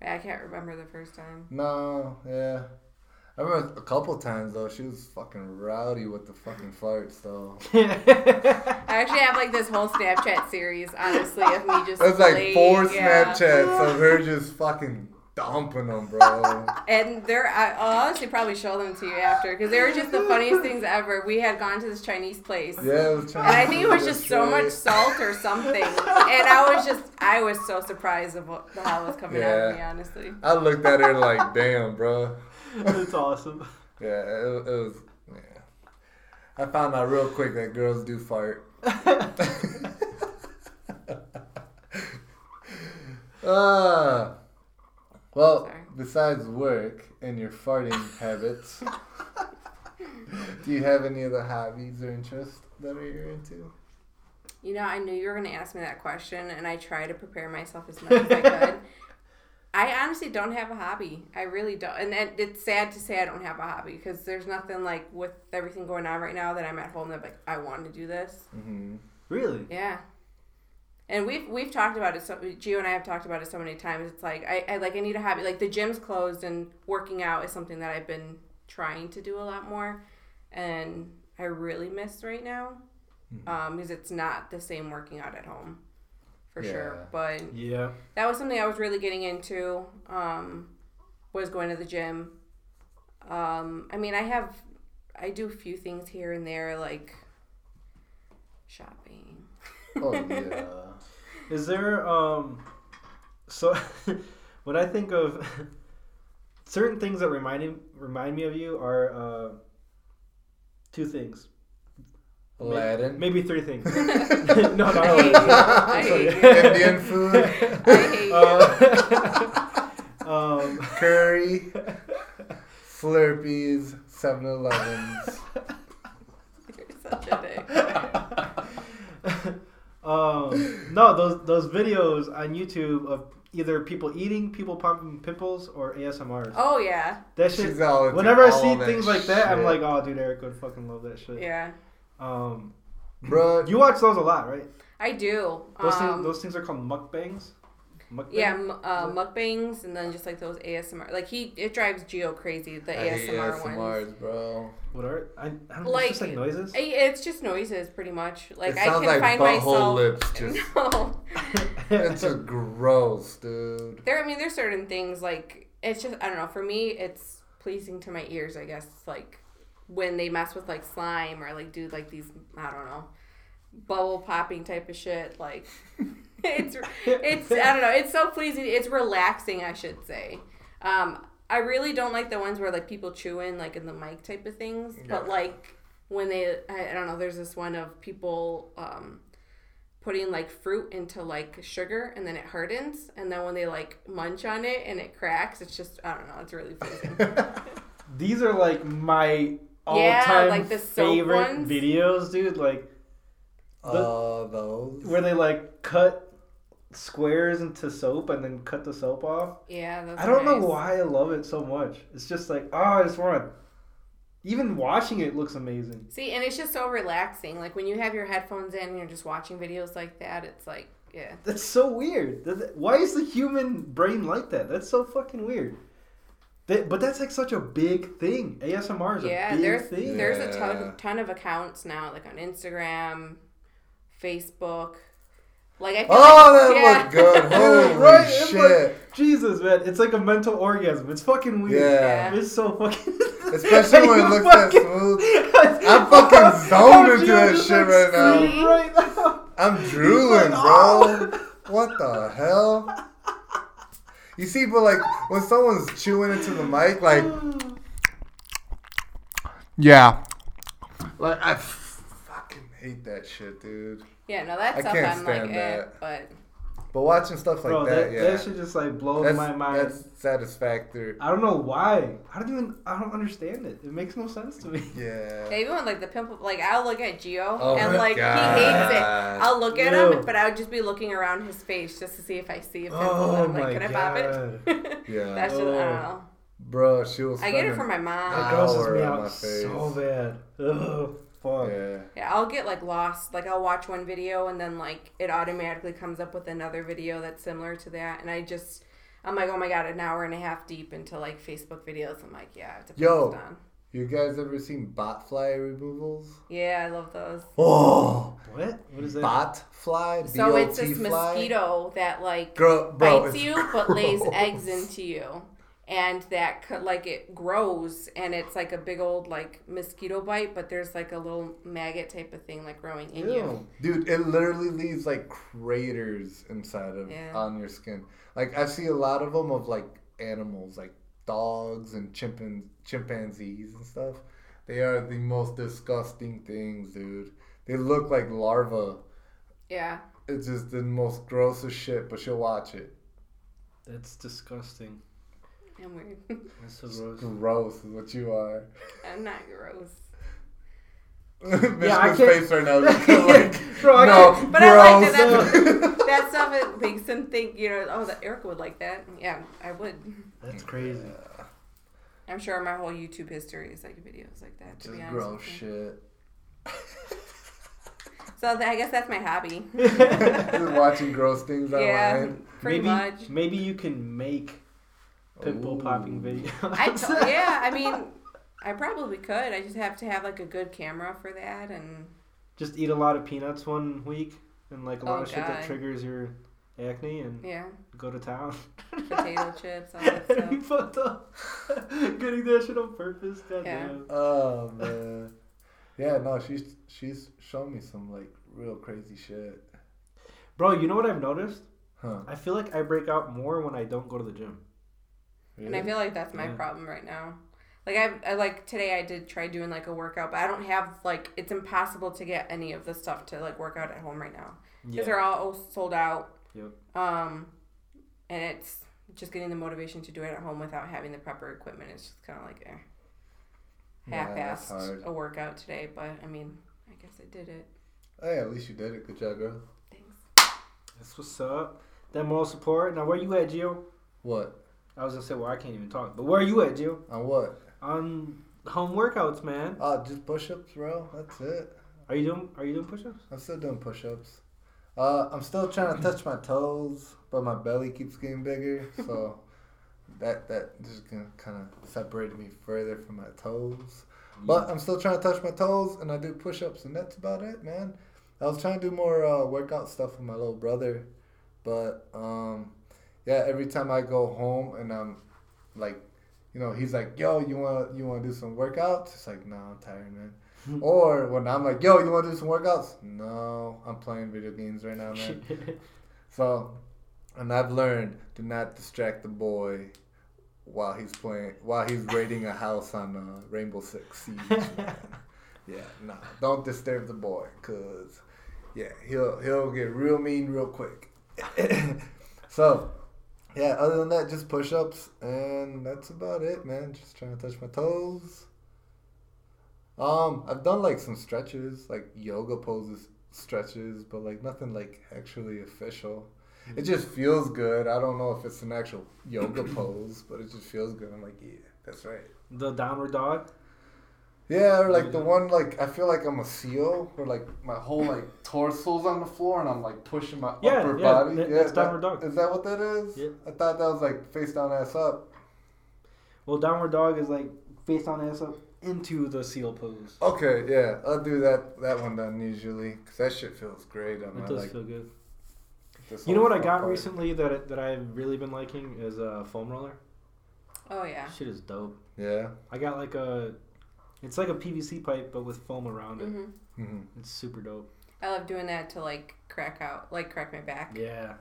Yeah, I can't remember the first time. No, yeah. I remember a couple times though. She was fucking rowdy with the fucking farts though. I actually have like this whole Snapchat series, honestly, of me just. It was like four yeah. Snapchats of her just fucking dumping them, bro. And they're, I- I'll honestly probably show them to you after because they were just the funniest things ever. We had gone to this Chinese place. yeah, it was trying. And I think it was just so much salt or something. And I was just, I was so surprised of what the hell was coming out of me, honestly. I looked at her like, damn, bro. That's awesome. Yeah, it, it was. Yeah. I found out real quick that girls do fart. Ah. well, Sorry. besides work and your farting habits, do you have any other hobbies or interests that are you're into? You know, I knew you were going to ask me that question, and I tried to prepare myself as much as I could. I honestly don't have a hobby. I really don't, and, and it's sad to say I don't have a hobby because there's nothing like with everything going on right now that I'm at home that like I want to do this. hmm Really? Yeah. And we've we've talked about it. So Gio and I have talked about it so many times. It's like I, I like I need a hobby. Like the gym's closed, and working out is something that I've been trying to do a lot more, and I really miss right now, um, because it's not the same working out at home, for sure. But Yeah. that was something I was really getting into. Um, was going to the gym. Um, I mean, I have, I do a few things here and there, like shopping. Oh yeah. Is there um so when I think of certain things that remind him, remind me of you are uh two things. May- Aladdin. Maybe three things. no, no, I hate you. I hate you. Indian food. I hate you. Uh, um, Curry. Slurpees. 7-Elevens. You're such a dick. um, no, those those videos on YouTube of either people eating, people popping pimples, or ASMRs. Oh yeah, that shit. She's Whenever I see that things like that, I'm like, oh, dude, Eric would fucking love that shit. yeah. Um, Bro, you watch those a lot, right? I do. Those um, things, those things are called mukbangs. Mukbang? yeah, m- uh, mukbangs and then just like those ASMR. Like he, it drives Gio crazy. The I hate ASMR ones. Bro. What are I? I don't know. Like- it's just like noises. I- It's just noises, pretty much. Like it I can like find butthole myself. lips just no, it's just gross, dude. there. I mean, there's certain things like it's just I don't know. For me, it's pleasing to my ears. I guess like when they mess with like slime or like do like these I don't know bubble popping type of shit. Like it's it's I don't know. It's so pleasing. It's relaxing, I should say. Um, I really don't like the ones where like people chew in like in the mic type of things. But like when they, I, I don't know. There's this one of people um, putting like fruit into like sugar and then it hardens and then when they like munch on it and it cracks, it's just I don't know. It's really pleasing. These are like my Yeah, all-time like the favorite ones. videos, dude. Like Uh, those. where they like cut squares into soap and then cut the soap off. yeah, those I don't know nice. why I love it so much. It's just like, oh, I just want to. Even watching it looks amazing. See, and it's just so relaxing. Like when you have your headphones in and you're just watching videos like that, it's like, yeah. That's so weird. That- that- Why is the human brain like that? That's so fucking weird. That, but that's like such a big thing. ASMR is a big there's thing. there's a ton, ton of accounts now, like on Instagram, Facebook. Like I feel Oh, like, that yeah. looked good. Holy Right, it's shit. Jesus, man, it's like a mental orgasm. It's fucking weird. Yeah. It's so fucking. Especially when it You looks that smooth. I'm fucking oh, zoned into Gio that just, shit like, right now. Right now. I'm drooling, like, bro. "Oh." What the hell? You see, but like when someone's chewing into the mic, like yeah, like I f- fucking hate that shit, dude. Yeah, no, that I stuff can't I'm like, stand eh, that. but But watching stuff like Bro, that, that, yeah, that shit just like blows that's, my mind. that's satisfactory. I don't know why. I don't even. I don't understand it. It makes no sense to me. Yeah. even with like the pimple, like I'll look at Gio Oh and like God. he hates it. I'll look at Ew. him, but I would just be looking around his face just to see if I see a pimple. Oh and I'm like, my can I pop it? Yeah. That's just I Oh. don't know. Bro, she was. I get it from my mom. That grosses me out my face. so bad. Ugh, fuck. Yeah. Yeah, I'll get like lost. Like I'll watch one video and then like it automatically comes up with another video that's similar to that, and I just I'm like, oh my god, an hour and a half deep into like Facebook videos. I'm like, yeah, I have to put Yo. this down. You guys ever seen bot fly removals? Yeah, I love those. Oh, What? What is that? bot fly. So it's B-O-T this fly? mosquito that like Girl, bro, bites it's you but lays eggs into you. And that co- like it grows and it's like a big old like mosquito bite, but there's like a little maggot type of thing like growing in you. Ew. Dude, it literally leaves like craters inside of Yeah. on your skin. Like I see a lot of them of like animals, like dogs and chimpan- chimpanzees and stuff. They are the most disgusting things, dude. They look like larvae. Yeah. It's just the most grossest shit, but she'll watch it. That's disgusting. I'm weird. That's so gross. Gross is what you are. I'm not gross. Michigan's I can't- face right now. like, Bro, I no, can't- But I like that. gross. That's, that stuff it makes them think, you know, oh, that Erica would like that. Yeah, I would. That's crazy. I'm sure my whole YouTube history is like videos like that. To Just be honest. gross with you. shit. So I guess that's my hobby. Just watching gross things online. yeah, online. pretty maybe, much. Maybe you can make pitbull popping Ooh. videos. I t- yeah, I mean, I probably could. I just have to have like a good camera for that, and Just eat a lot of peanuts one week and like a oh, lot Oh, of shit that triggers your acne and yeah, go to town. potato chips, all that you stuff. fucked up. Getting that shit on purpose. God Yeah. damn. Oh man. Yeah, no, she's she's shown me some like real crazy shit. Bro, you know what I've noticed? Huh. I feel like I break out more when I don't go to the gym. And I feel like that's my Yeah. problem right now. Like I, I like today I did try doing like a workout, but I don't have like it's impossible to get any of the stuff to like work out at home right now because they're all sold out. Yep. Um, and it's just getting the motivation to do it at home without having the proper equipment. It's just kind of like eh, half-assed hard. a workout today, but I mean, I guess I did it. Hey, at least you did it. Good job, girl. Thanks. That's what's up. That moral support. Now, where you at, Gio? What? I was gonna say, well, I can't even talk. But where are you at, Gio? On what? On home workouts, man. Uh, just push-ups, bro. That's it. Are you doing? Are you doing push-ups? I'm still doing push-ups. Uh, I'm still trying to touch my toes, but my belly keeps getting bigger, so that that just gonna kind of separate me further from my toes. But I'm still trying to touch my toes, and I do push-ups, and that's about it, man. I was trying to do more uh, workout stuff with my little brother, but um, yeah, every time I go home and I'm like, you know, he's like, "Yo, you want you want to do some workouts?" It's like, "No, I'm tired, man." or when I'm like, "Yo, you want to do some workouts?" No, I'm playing video games right now, man. So, and I've learned do not distract the boy while he's playing while he's raiding a house on uh, Rainbow Six Siege. yeah, no, don't disturb the boy, cause yeah, he'll he'll get real mean real quick. so, yeah, other than that, just push ups, and that's about it, man. Just trying to touch my toes. Um, I've done like some stretches, like yoga poses stretches, but like nothing like actually official. It just feels good. I don't know if it's an actual yoga pose, but it just feels good. I'm like, yeah, that's right. the downward dog. Yeah, or like the one like I feel like I'm a seal, or like my whole like torso's on the floor and I'm like pushing my Yeah, upper yeah, body. that- yeah, that's downward dog. Is that what that is? Yeah. I thought that was like face down, ass up. Well, downward dog is like face on ass up into the seal pose. Okay, yeah, I'll do that that one then usually, cause that shit feels great on It my does like. feel good. You know what I got part. recently that that I've really been liking is a foam roller. Oh yeah. Shit is dope. Yeah. I got like a, it's like a PVC pipe but with foam around it. hmm hmm It's super dope. I love doing that to like crack out, like crack my back. Yeah.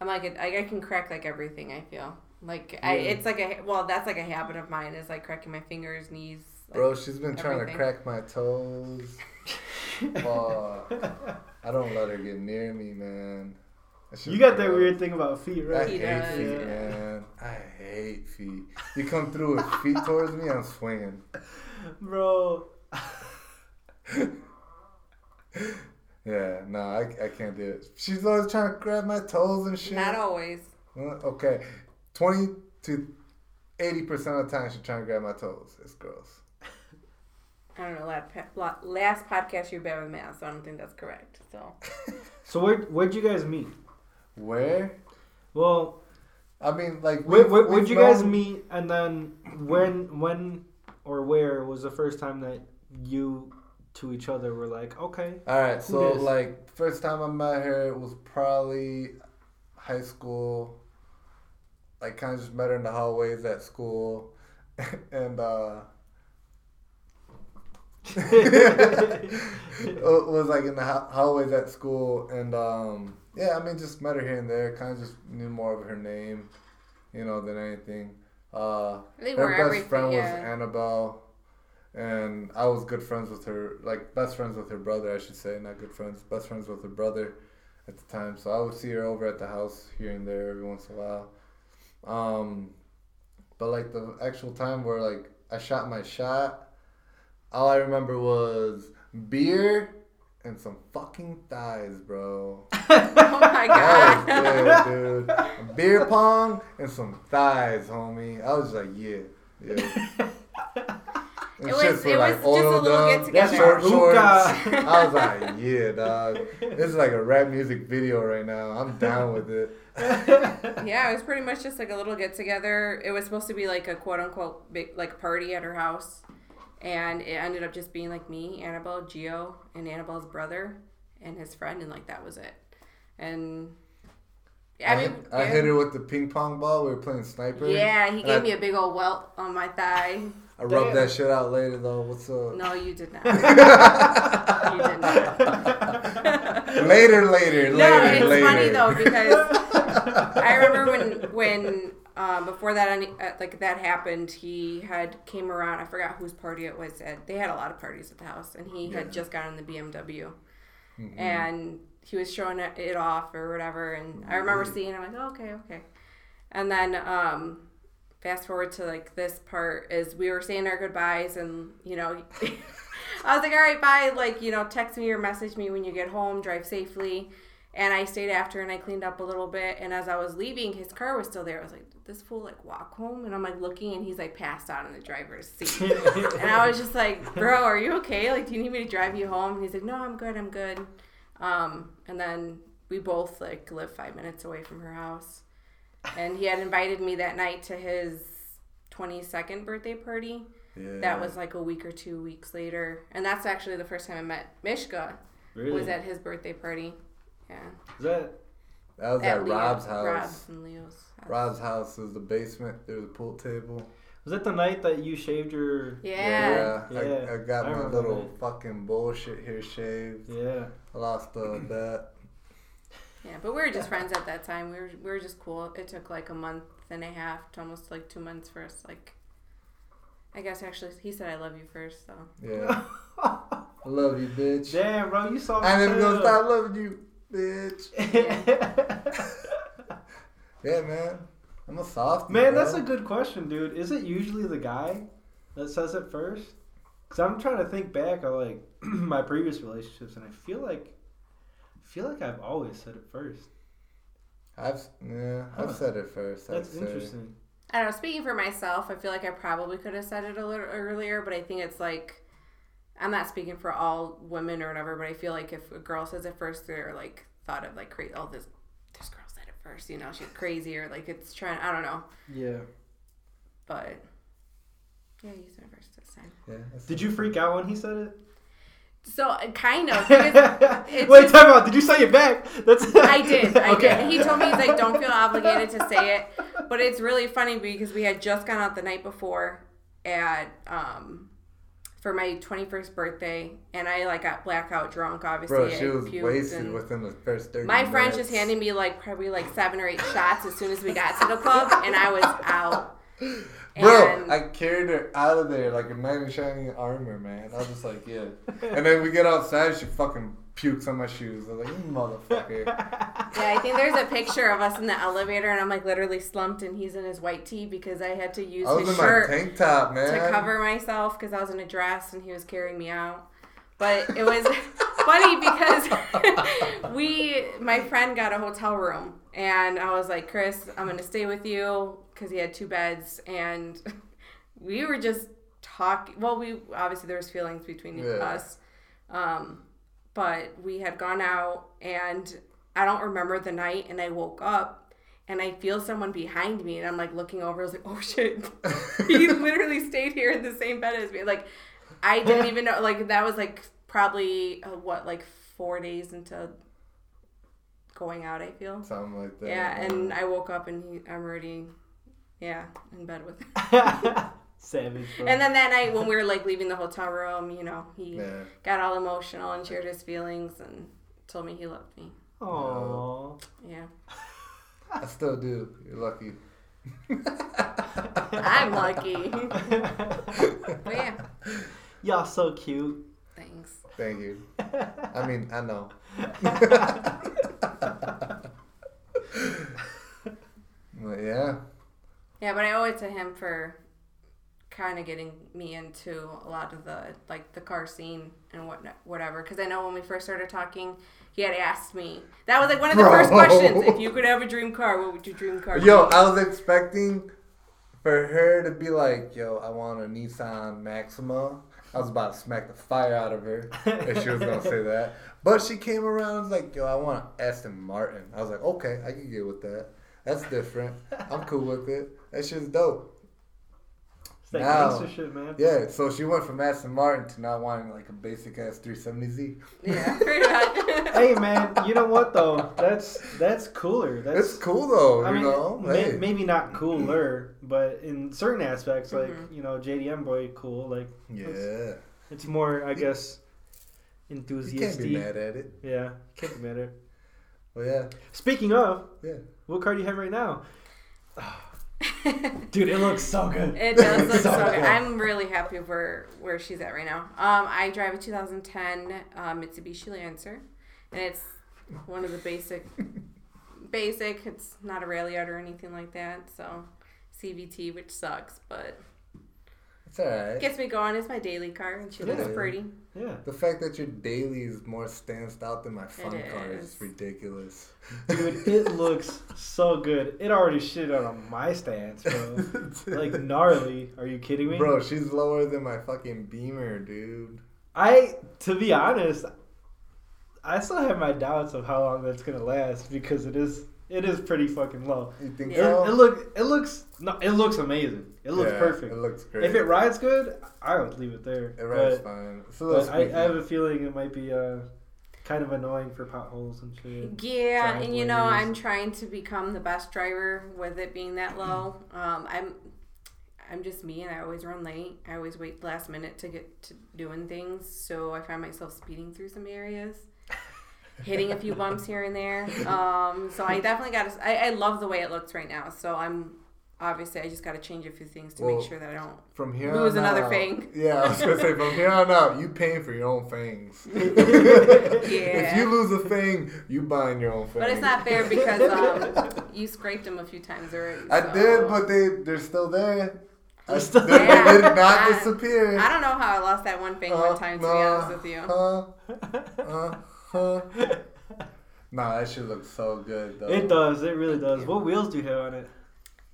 I'm like I can crack like everything. I feel like I. It's like a well, that's like a habit of mine is like cracking my fingers, knees. Like, Bro, she's been trying to crack my toes. Fuck. I don't let her get near me, man. That You got that weird thing about feet, I right? He hate does, feet, yeah. man. I hate feet. You come through with feet towards me, I'm swinging. Bro. Yeah, no, I, I can't do it. She's always trying to grab my toes and shit. Not always. Okay, 20 to 80% of the time she's trying to grab my toes. It's gross. I don't know. Last, last podcast you were bad with math, so I don't think that's correct. So So where where'd you guys meet? Where? Well, I mean, like, where, where, we've you guys known- meet, and then when when or where was the first time that you to each other were like, okay, All right, so dis? like first time I met her it was probably high school. Like kind of just met her in the hallways at school, and uh, it was like in the hallways at school, and um, yeah, I mean just met her here and there. Kind of just knew more of her name, you know, than anything. Uh, they her best friend was yeah. Annabelle, and I was good friends with her, like best friends with her brother, I should say, not good friends, best friends with her brother at the time. So I would see her over at the house here and there every once in a while. Um, but like the actual time where like I shot my shot, all I remember was beer and some fucking thighs, bro. oh my That god. was good, dude. Beer pong and some thighs, homie. I was like, yeah, yeah. And It was- were, it like, was just a little up, get-together. short That's shorts. I was like, yeah, dog. This is like a rap music video right now. I'm down with it. Yeah, it was pretty much just like a little get together. It was supposed to be like a quote unquote big like party at her house, and it ended up just being like me, Annabelle, Gio, and Annabelle's brother and his friend, and like that was it. And I mean, hit, I hit her with the ping pong ball. We were playing sniper. Yeah, he gave I, me a big old welt on my thigh. I rubbed Damn. that shit out later though. What's up? No, you did not. you did not. later, later, No, later, it's later. funny though because I remember when when um, before that any- uh, like that happened, he had came around. I forgot whose party it was. At. They had a lot of parties at the house, and he Yeah. had just gotten the BMW, Mhm. and he was showing it, off or whatever. And I remember seeing. it, I'm like, oh, okay, okay. And then um, fast forward to like this part is we were saying our goodbyes, and you know. I was like, all right, bye. Like, you know, text me or message me when you get home. Drive safely. And I stayed after and I cleaned up a little bit. And as I was leaving, his car was still there. I was like, this fool like walk home? And I'm like looking and he's like passed out in the driver's seat. and I was just like, bro, are you okay? Like, do you need me to drive you home? And he's like, no, I'm good. I'm good. Um, and then we both like live five minutes away from her house. And he had invited me that night to his 22nd birthday party. Yeah. That was like a week or two weeks later. And that's actually the first time I met Mishka really? was at his birthday party. Yeah. Is that that was at, Leo- Rob's house. Rob's and Leo's house. Rob's house was the basement. There was a pool table. was that the night that you shaved your? Yeah. Yeah, Yeah, I, I got I my little that. fucking bullshit hair shaved. Yeah. I lost a bet. Yeah, but we were just friends at that time. We were we were just cool. It took like a month and a half to almost like two months for us. Like, I guess actually he said I love you first. So Yeah. I love you, bitch. Damn, bro, you saw. Me. I never gonna stop loving you, bitch. Yeah, man. I'm a soft. Man, that's a good question, dude. Is it usually the guy that says it first? Because I'm trying to think back on like my previous relationships, and I feel like, I feel like I've always said it first. I've yeah, I've Huh. said it first. I'd That's say. interesting. I don't know. Speaking for myself, I feel like I probably could have said it a little earlier, but I think it's like I'm not speaking for all women or whatever, but I feel like if a girl says it first, they're like thought of like crazy. Oh, this this girl said it first. You know, she's crazy or like it's trying. I don't know, Yeah. but yeah, you said it first this time. Yeah. Did you freak out when he said it? So uh, kind of. it's Wait, just- time out. Did you say it back? That's. I did. I okay. did. He told me he's like, don't feel obligated to say it. But it's really funny because we had just gone out the night before at um for my twenty first birthday, and I like got blackout drunk. Obviously, Bro, she was wasted within the first thirty. My friend minutes. just handed me like probably like seven or eight shots as soon as we got to the club, and I was out. Bro, And- I carried her out of there like a knight in shining armor, man. I was just like, yeah. And then we get outside, she fucking pukes on my shoes. I was like, you motherfucker. Yeah, I think there's a picture of us in the elevator, and I'm like literally slumped, and he's in his white tee because I had to use I was his in shirt. my tank top, man. to cover myself because I was in a dress and he was carrying me out. But it was funny because we, my friend got a hotel room and I was like, Chris, I'm going to stay with you because he had two beds and we were just talking. Well, we obviously there was feelings between Yeah. us. Um, but we had gone out and I don't remember the night and I woke up and I feel someone behind me and I'm like looking over. I was like, oh shit. he literally stayed here in the same bed as me. Like, I didn't even know. Like, that was like probably uh, what, like four days into going out. I feel. Something like that. Yeah, and I woke up and he, I'm already, yeah, in bed with him. Savage. Bro. And then that night when we were like leaving the hotel room, you know, he Yeah. got all emotional and shared his feelings and told me he loved me. Aww. Yeah, I still do. You're lucky. I'm lucky. but yeah, Y'all so cute. thanks. Thank you. I mean, I know. but yeah. Yeah, but I owe it to him for kind of getting me into a lot of the like the car scene and what whatever. Because I know when we first started talking, he had asked me. That was like one of the Bro. first questions. If you could have a dream car, what would your dream car? Be? Yo, be? I was expecting for her to be like, "Yo, I want a Nissan Maxima." I was about to smack the fire out of her if she was gonna say that, but she came around and was like, "Yo, I want an Aston Martin." I was like, "Okay, I can get with that. That's different. I'm cool with it. That shit's dope." It's that Now- gangster shit, man. Yeah, so she went from Aston Martin to not wanting like a basic ass 370Z. yeah, pretty much. hey man, you know what though? That's that's cooler. That's It's cool though, I you mean, know. may, Hey. maybe not cooler, but in certain aspects, like Mhm. you know, JDM boy, cool. Like Yeah, it's more, I guess, you can't enthusiastic. be mad at it. Yeah, can't be mad at. it. Well, yeah, Speaking of, yeah. what car do you have right now? Dude, it looks so good. It does look So so good. cool. I'm really happy where where she's at right now. Um, I drive a 2010 uh, Mitsubishi Lancer, and it's one of the basic, basic. It's not a Ralliart or anything like that. So CVT, which sucks, but It's alright. gets me going. It's my daily car, and she looks pretty. Yeah, The fact that your daily is more stanced out than my fun It car is is. ridiculous. dude, it looks so good. It already shit out on my stance, bro. like gnarly. Are you kidding me? Bro, she's lower than my fucking Beamer, dude. I, to be honest, I still have my doubts of how long that's gonna last because it is it is pretty fucking low. You think It, so? it look it looks no, it looks amazing. It looks Yeah, perfect. It looks great. If it rides good, I would leave it there. It rides but fine. It's a little but I, I have a feeling it might be uh, kind of annoying for potholes and shit. Yeah, and you know, I'm trying to become the best driver with it being that low. Um, I'm, I'm just me, and I always run late. I always wait the last minute to get to doing things, so I find myself speeding through some areas, hitting a few bumps here and there. Um, so I definitely got to. I, I love the way it looks right now. So I'm obviously I just got to change a few things to Well, make sure that I don't. From here lose on another out, fang. Yeah, I was gonna say from here on out, you paying for your own fangs. If you lose a fang, you buying your own fang. But it's not fair because um, you scraped them a few times already. I did, but they they're still there. They're I- still they, there. they did not I- disappear. I don't know how I lost that one thing Uh, one time. To be honest with you. Huh? Uh, huh? Nah, that shit looks so good though. It does. It really does. What wheels do you have on it?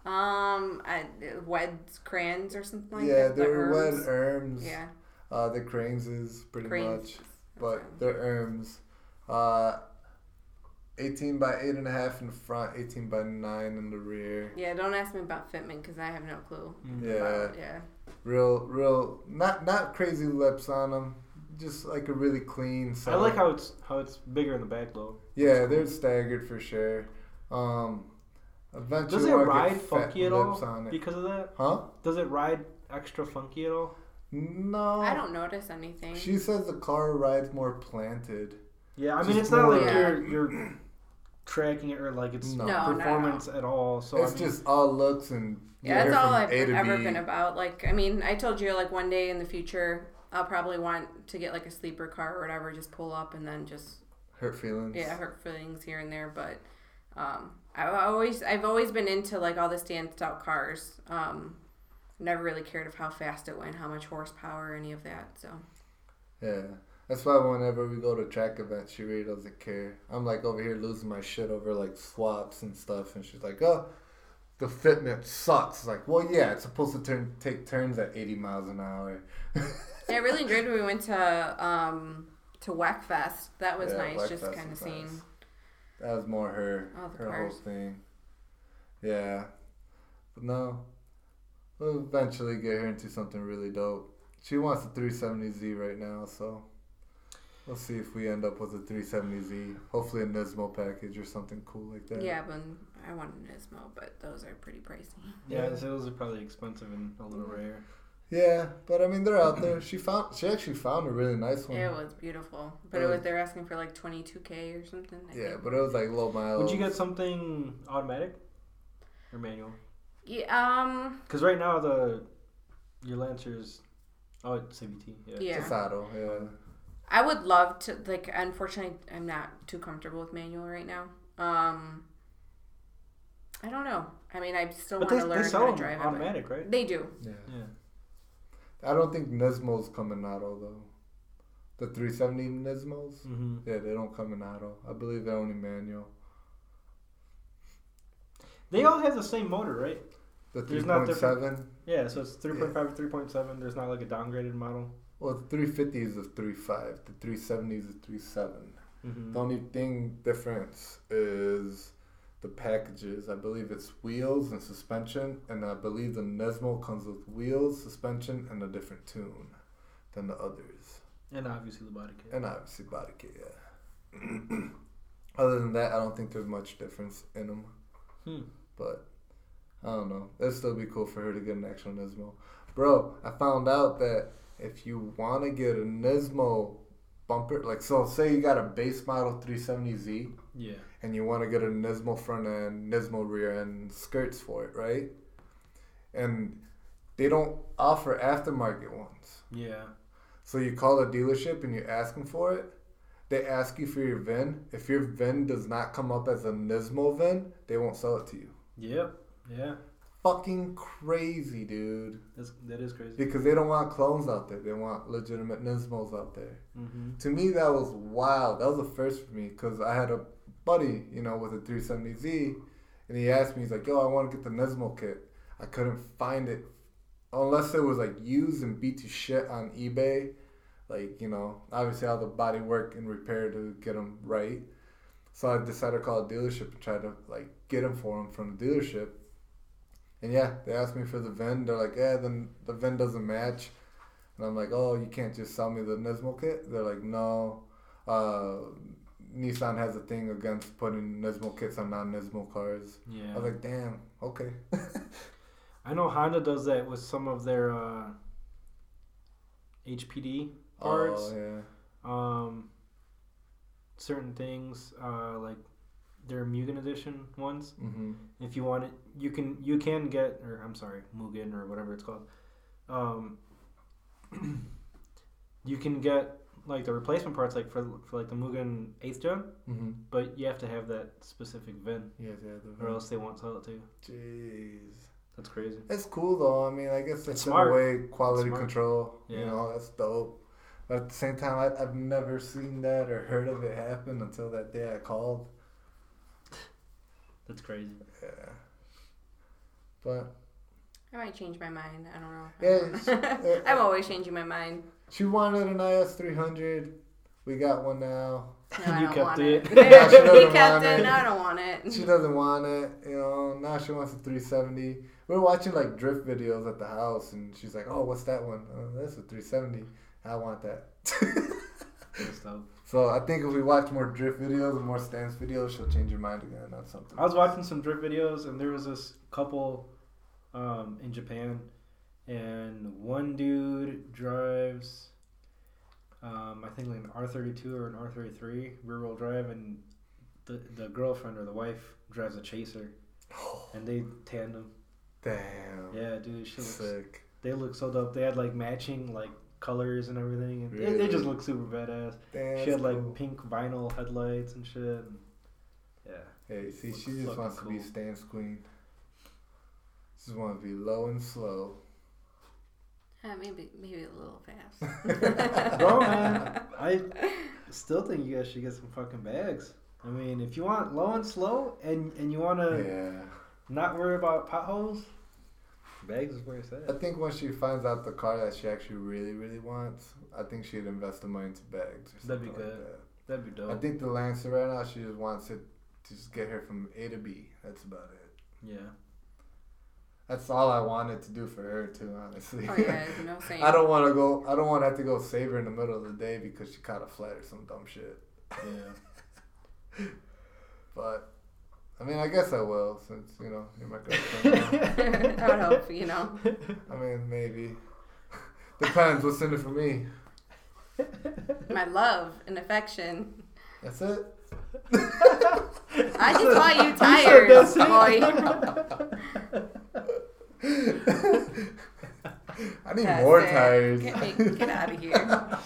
Um, I, Weds crayons or something like yeah, that. Yeah, they're wet herbs. erms. Yeah, Uh, the cranes is pretty Cranes. much, but they're erms. Uh, 18 by eight and a half in the front, 18 by nine in the rear. yeah. Don't ask me about fitment because I have no clue. Yeah, About, yeah. real, real, not not crazy lips on them. Just like a really clean. I like how it's how it's bigger in the back though. Yeah, they're staggered for sure. Um, eventually, Does it I'll ride funky at all lips on it. because of that? Huh? Does it ride extra funky at all? No. I don't notice anything. She says the car rides more planted. Yeah, I mean Just it's not like more- you're you're tracking it or like it's No. No, not at performance at all. So it's I mean, just all looks and yeah, that's all I've ever been about. Like, I mean, I told you like one day in the future, I'll probably want to get like a sleeper car or whatever. Just pull up and then just Hurt feelings. yeah hurt feelings here and there but um i I always i've always been into like all the stands out cars um never really cared of how fast it went how much horsepower any of that so Yeah. That's why whenever we go to track events, she really doesn't care. I'm like over here losing my shit over like swaps and stuff, and she's like, "Oh, the fitment sucks." Like, well, yeah, it's supposed to turn take turns at 80 miles an hour. yeah, i really enjoyed when we went to um to Wekfest. that was Yeah, nice just Wekfest kind of seeing nice. That was more her All the her cars. whole thing. Yeah, but no, we'll eventually get her into something really dope. She wants a 370Z right now, so we'll see if we end up with a 370Z. Hopefully a Nismo package or something cool like that. yeah but i want a Nismo, but those are pretty pricey yeah, those are probably expensive and a little rare. Yeah, but I mean they're out there. She found she actually found a really nice one. Yeah, it was beautiful but it was they're asking for like 22k or something I Yeah, think. but it was like low miles. Would you get something automatic or manual? yeah um Because right now the your Lancers, oh it's CVT. Yeah. yeah Just auto, yeah. I would love to like unfortunately I'm not too comfortable with manual right now. Um I don't know. I mean I still want they, to they learn sell how to them drive it. automatic, right? They do. Yeah. Yeah. I don't think Nismos come in auto though. The 370 Nismos, Mm-hmm. yeah, they don't come in auto. I believe they're only manual. They all have the same motor, right? The There's not 3.7. Yeah, so it's 3.5 or 3.7. There's not like a downgraded model. Well, the 350 is a 3.5. The 370 is a 3.7. Mm-hmm. The only thing difference is the packages. I believe it's wheels and suspension, and I believe the Nismo comes with wheels, suspension, and a different tune than the others, And obviously the body kit. and obviously body kit. Yeah. Other than that, I don't think there's much difference in them. Hmm. But I don't know. It'd still be cool for her to get an actual Nismo. Bro, I found out that if you want to get a Nismo bumper, like, so say you got a base model 370Z Yeah. and you want to get a Nismo front end, Nismo rear end skirts for it, right? And they don't offer aftermarket ones. Yeah. So you call a dealership and you ask them for it. They ask you for your VIN. If your VIN does not come up as a Nismo VIN, they won't sell it to you. Yep. Yeah. Fucking crazy, dude. That's that is crazy. Because they don't want clones out there. They want legitimate Nismos out there. Mm-hmm. To me, that was wild. That was a first for me because I had a buddy, you know, with a 370Z, and he asked me, he's like, "Yo, I want to get the Nismo kit." I couldn't find it unless it was like used and beat to shit on eBay. Like you know, obviously all the body work and repair to get them right. So I decided to call a dealership and try to like get them for him from the dealership. And yeah, they asked me for the VIN. They're like, "Yeah, then the VIN doesn't match." And I'm like, "Oh, you can't just sell me the Nismo kit?" They're like, "No." Uh, Nissan has a thing against putting Nismo kits on non-Nismo cars. Yeah. I was like, "Damn, okay." I know Honda does that with some of their uh, HPD parts. Oh yeah. Um, certain things uh, like their Mugen edition ones. Mm-hmm. If you want it, you can you can get or I'm sorry, Mugen or whatever it's called. Um, you can get like the replacement parts like for, for like the Mugen eighth gen, Mm-hmm. but you have to have that specific VIN Yes, yeah. The or else they won't sell it to you. Jeez. That's crazy. It's cool though. I mean, I guess it's in a way quality control. Yeah. You know, that's dope. But at the same time, I, I've never seen that or heard of it happen until that day I called. That's crazy. Yeah. But I might change my mind. I don't know. Yeah, it's- I'm always changing my mind. She wanted an IS 300. We got one now. No, I You don't kept want it. it. Yeah, she he doesn't kept it. it. No, I don't want it. She doesn't want it. You know, now she wants a 370. We're watching like drift videos at the house, and she's like, "Oh, what's that one? Oh, that's a 370. I want that." So I think if we watch more drift videos and more stance videos, she'll change her mind again on something. I was watching some drift videos, and there was this couple um, in Japan, and one dude drives, um, I think like an R thirty two or an R thirty three rear wheel drive, and the the girlfriend or the wife drives a chaser, and they tandem. Damn. Yeah, dude, she looks, Sick. they look so dope. They had like matching like colors and everything, and they, they just look super badass. Damn. she had like cool. pink vinyl headlights and shit. And, yeah. Hey, see, she just wants to be cool. stance queen. Just want to be low and slow. Uh, maybe maybe a little fast. Bro, man, I still think you guys should get some fucking bags. I mean, if you want low and slow, and and you want to Yeah. not worry about potholes, bags is where it's I at. I think once she finds out the car that she actually really, really wants, I think she'd invest the money into bags or That'd be something good. like that. That'd be dope. I think the Lancer right now, she just wants it to just get her from A to B. That's about it. yeah. That's all I wanted to do for her too, honestly. oh yeah, no saying. I don't want to go. I don't want to have to go save her in the middle of the day because she caught a flat or some dumb shit. Yeah. But I mean, I guess I will since you know you're my girlfriend. now. I would hope you know. I mean, maybe depends. What's in it for me? My love and affection. That's it. I just want you You said boy. I need That's more it. tires. Get, me, get out of here.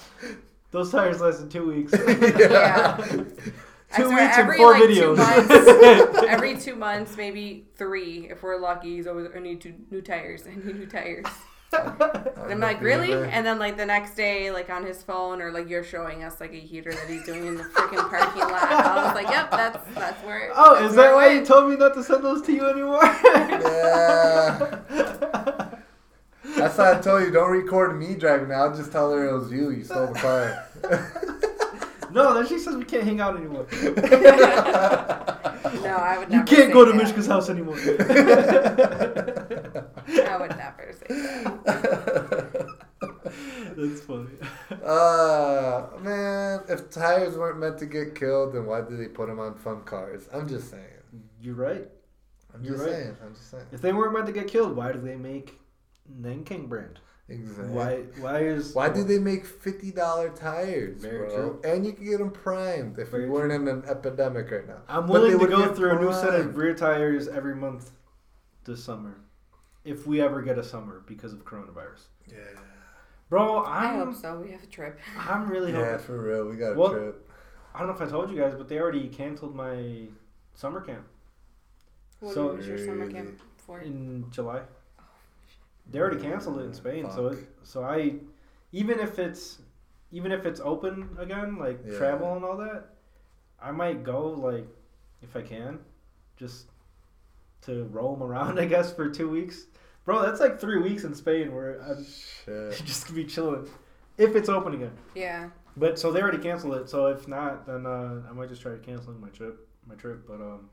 Those tires lasted two weeks. Yeah. Two swear, weeks and every four like videos. two months, every two months, maybe three, if we're lucky, is always I need two new tires. I need new tires. And I'm like, really? And then like the next day, like on his phone, or like you're showing us like a heater that he's doing in the freaking parking lot. I was like, yep, that's that's where. Oh, that's is where that it why you told me not to send those to you anymore? Yeah. That's why I told you don't record me driving. I'll just tell her it was you. You stole the car. No, then she says we can't hang out anymore. No, I would. Never. You can't say go to that. Mishka's house anymore. I would never say that. That's funny. uh, man, if tires weren't meant to get killed, then why did they put them on fun cars? I'm just saying. You're right. I'm You're just right. saying. I'm just saying. If they weren't meant to get killed, why do they make Nankang brand? Exactly. Why? Why is? Why do they make fifty dollar tires, Very bro? true. And you can get them primed if Very we weren't in an epidemic right now. I'm But they willing to would go get through a new set of rear tires every month this summer, if we ever get a summer because of coronavirus. Yeah. Bro, I I'm hope so. We have a trip. I'm really Yeah, hoping. for real. We got a Well- trip. I don't know if I told you guys, but they already canceled my summer camp What So- was your summer camp for? in July. They already canceled it in Spain, so it, so I even if it's even if it's open again, like Yeah. travel and all that, I might go like if I can, just to roam around, I guess, for two weeks. Bro, that's like three weeks in Spain where I'm Shit. just gonna be chilling if it's open again. Yeah. But so they already canceled it. So if not, then uh, I might just try canceling my trip. My trip, but um,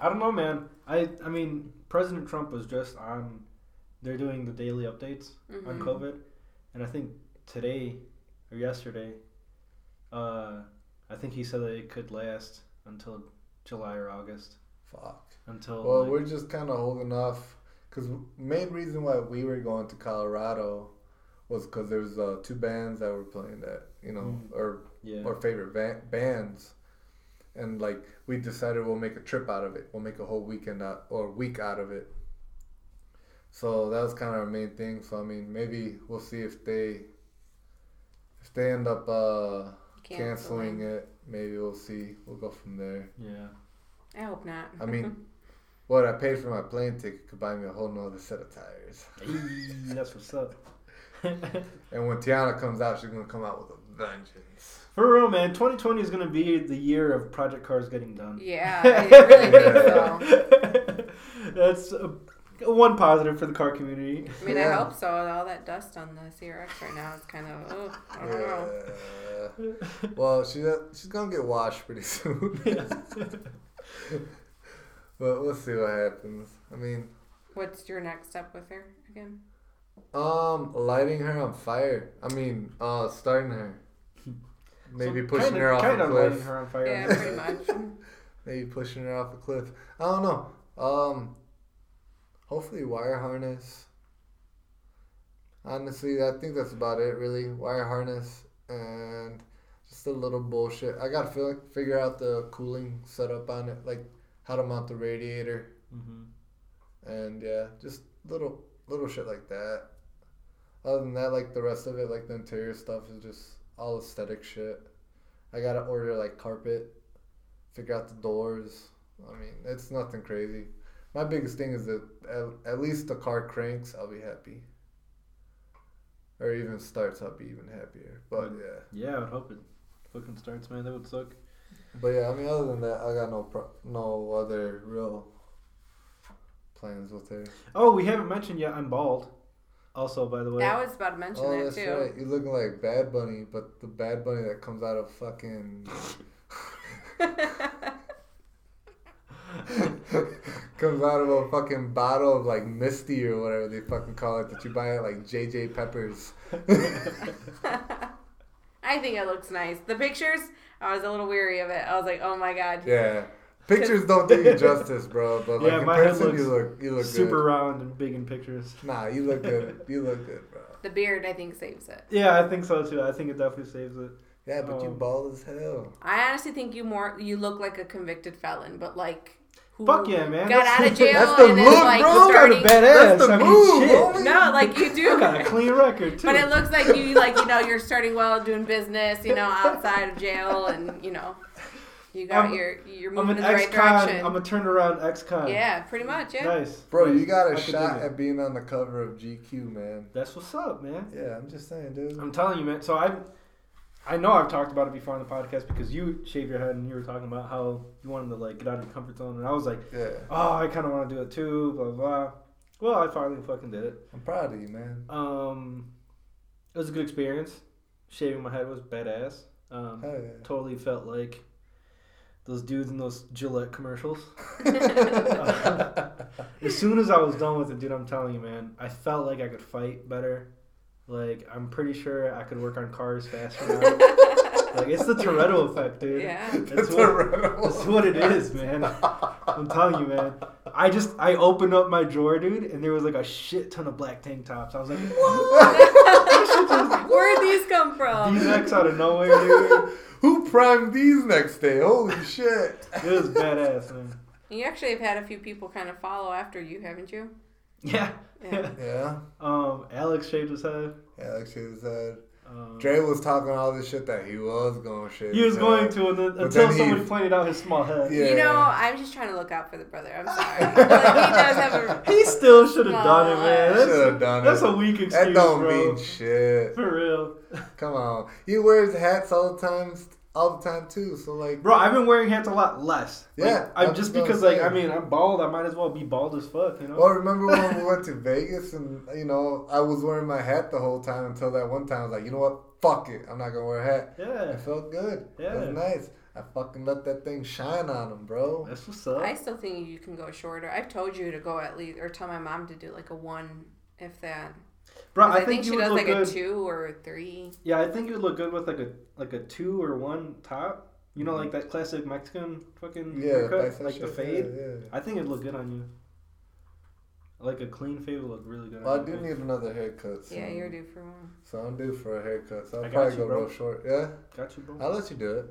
I don't know, man. I I mean, President Trump was just on. They're doing the daily updates on Mhm. COVID, and I think today or yesterday, uh, I think he said that it could last until July or August. Fuck. Until Well, like- we're just kind of holding off because main reason why we were going to Colorado was because there's uh, two bands that were playing that, you know, Mm. or yeah, our favorite va- bands, and like we decided we'll make a trip out of it. We'll make a whole weekend out or week out of it. So that was kind of our main thing. So I mean, maybe we'll see if they if they end up uh, canceling it. Maybe we'll see. We'll go from there. yeah. I hope not. I mean, what I paid for my plane ticket could buy me a whole nother set of tires. Hey, that's what's up. And when Tiana comes out, she's gonna come out with a vengeance. For real, man. 2020 is gonna be the year of project cars getting done. yeah, I really think so. That's uh, one positive for the car community. I mean, Yeah. I hope so. All that dust on the CRX right now is kind of, oh, I don't know. Yeah. Well, she she's gonna get washed pretty soon. but we'll see what happens. I mean, What's your next step with her again? um, lighting her on fire. I mean, uh, starting her. Maybe So pushing kinda- her off kinda a lighting cliff. her on fire. Yeah, pretty much. Maybe pushing her off a cliff. I don't know. Um, hopefully wire harness. Honestly, I think that's about it. Really, wire harness and just a little bullshit. I gotta feel, figure out the cooling setup on it, like how to mount the radiator, hmm and yeah, just little little shit like that. Other than that, like the rest of it, like the interior stuff is just all aesthetic shit. I gotta order like carpet, figure out the doors. I mean, it's nothing crazy. My biggest thing is that at, at least the car cranks, I'll be happy. Or even starts, I'll be even happier. But mm. yeah, Yeah, I would hope it fucking starts, man. That would suck. but yeah. I mean, other than that, I got no pro- no other real plans with her. Oh, we haven't mentioned yet. I'm bald. Also, by the way. I was about to mention Oh, that that's too. right. You're looking like Bad Bunny, but the Bad Bunny that comes out of fucking comes out of a fucking bottle of like Misty or whatever they fucking call it that you buy at like JJ Peppers. I think it looks nice. The pictures, I was a little weary of it. I was like, oh my god. Yeah. Pictures don't do you justice, bro. But like Yeah, in my head person, you look you look super good. round and big in pictures. Nah, you look good. You look good, bro. The beard, I think, saves it. Yeah, I think so too. I think it definitely saves it. Yeah, but you Um, bald as hell. I honestly think you more you look like a convicted felon, but like who Fuck yeah, man. got That's- out of jail That's the and move, is like bro. Kind starting. of badass. That's the I mean, move, shit. No, like you do. I got a clean record too. But it looks like you like you know you're starting well doing business, you know, outside of jail, and you know. You got I'm- your you're I'm moving an in the right ex-con. direction. I'm a turned around ex-con. yeah, pretty much. Yeah. Nice. Bro, you got I a could do shot at being on the cover of GQ, man. That's what's up, man. Yeah, I'm just saying, dude. I'm telling you, man. So I, I know I've talked about it before on the podcast because you shave your head and you were talking about how you wanted to like get out of your comfort zone, and I was like, Yeah, oh, I kind of want to do it too. Blah blah. Well, I finally fucking did it. I'm proud of you, man. Um, it was a good experience. Shaving my head was badass. Um, Hell totally felt like those dudes in those Gillette commercials. yeah. As soon as I was done with it, dude, I'm telling you, man, I felt like I could fight better. Like I'm pretty sure I could work on cars faster now. like it's the Toretto effect, dude. Yeah. That's That's what, that's what it is, man. I'm telling you, man. I just I opened up my drawer, dude, and there was like a shit ton of black tank tops. I was like, Where'd these come from? these X out of nowhere, dude. Who primed these next day? Holy shit! It was badass, man. You actually have had a few people kind of follow after you, haven't you? Yeah. Yeah. Yeah, Um, Alex shaved his head. Alex said. Um, Dre was talking all this shit that he was going to shit. he was his going to, and then, until then he- somebody pointed out his small head. Yeah. You know, I'm just trying to look out for the brother. I'm sorry. Like, he does have a. He still should have done it, man. Should That's, have done that's it. a weak excuse, that don't bro. mean shit. For real, Come on. He wears hats all the time, all the time too. So like, bro. I've been wearing hats a lot less. Like, Yeah, I'm I'm just because, like. I mean, I'm bald. I might as well be bald as fuck, you know. well, remember when we went to Vegas and you know I was wearing my hat the whole time until that one time I was like, you know what? Fuck it. I'm not gonna wear a hat. yeah, It felt good. It was Yeah. nice. I fucking let that thing shine on him, bro. that's what's up. I still think you can go shorter. I've told you to go at least, or tell my mom to do like a one, if that. Bro, 'Cause I, I, think, think, you she would does look like good. a two or a three. Yeah, I think you would look good with like a like a two or one top. You know, mm-hmm. like that classic Mexican fucking Yeah, haircut, bicep like the fade. Yeah, yeah. I think it'd look good on you. Like a clean fade would look really good. Well, I on do you. need another haircut. Soon. Yeah, you're due for one. So I'm due for a haircut. So I'll I probably you, go bro. real short. Yeah, Got you, bro. I'll let you do it.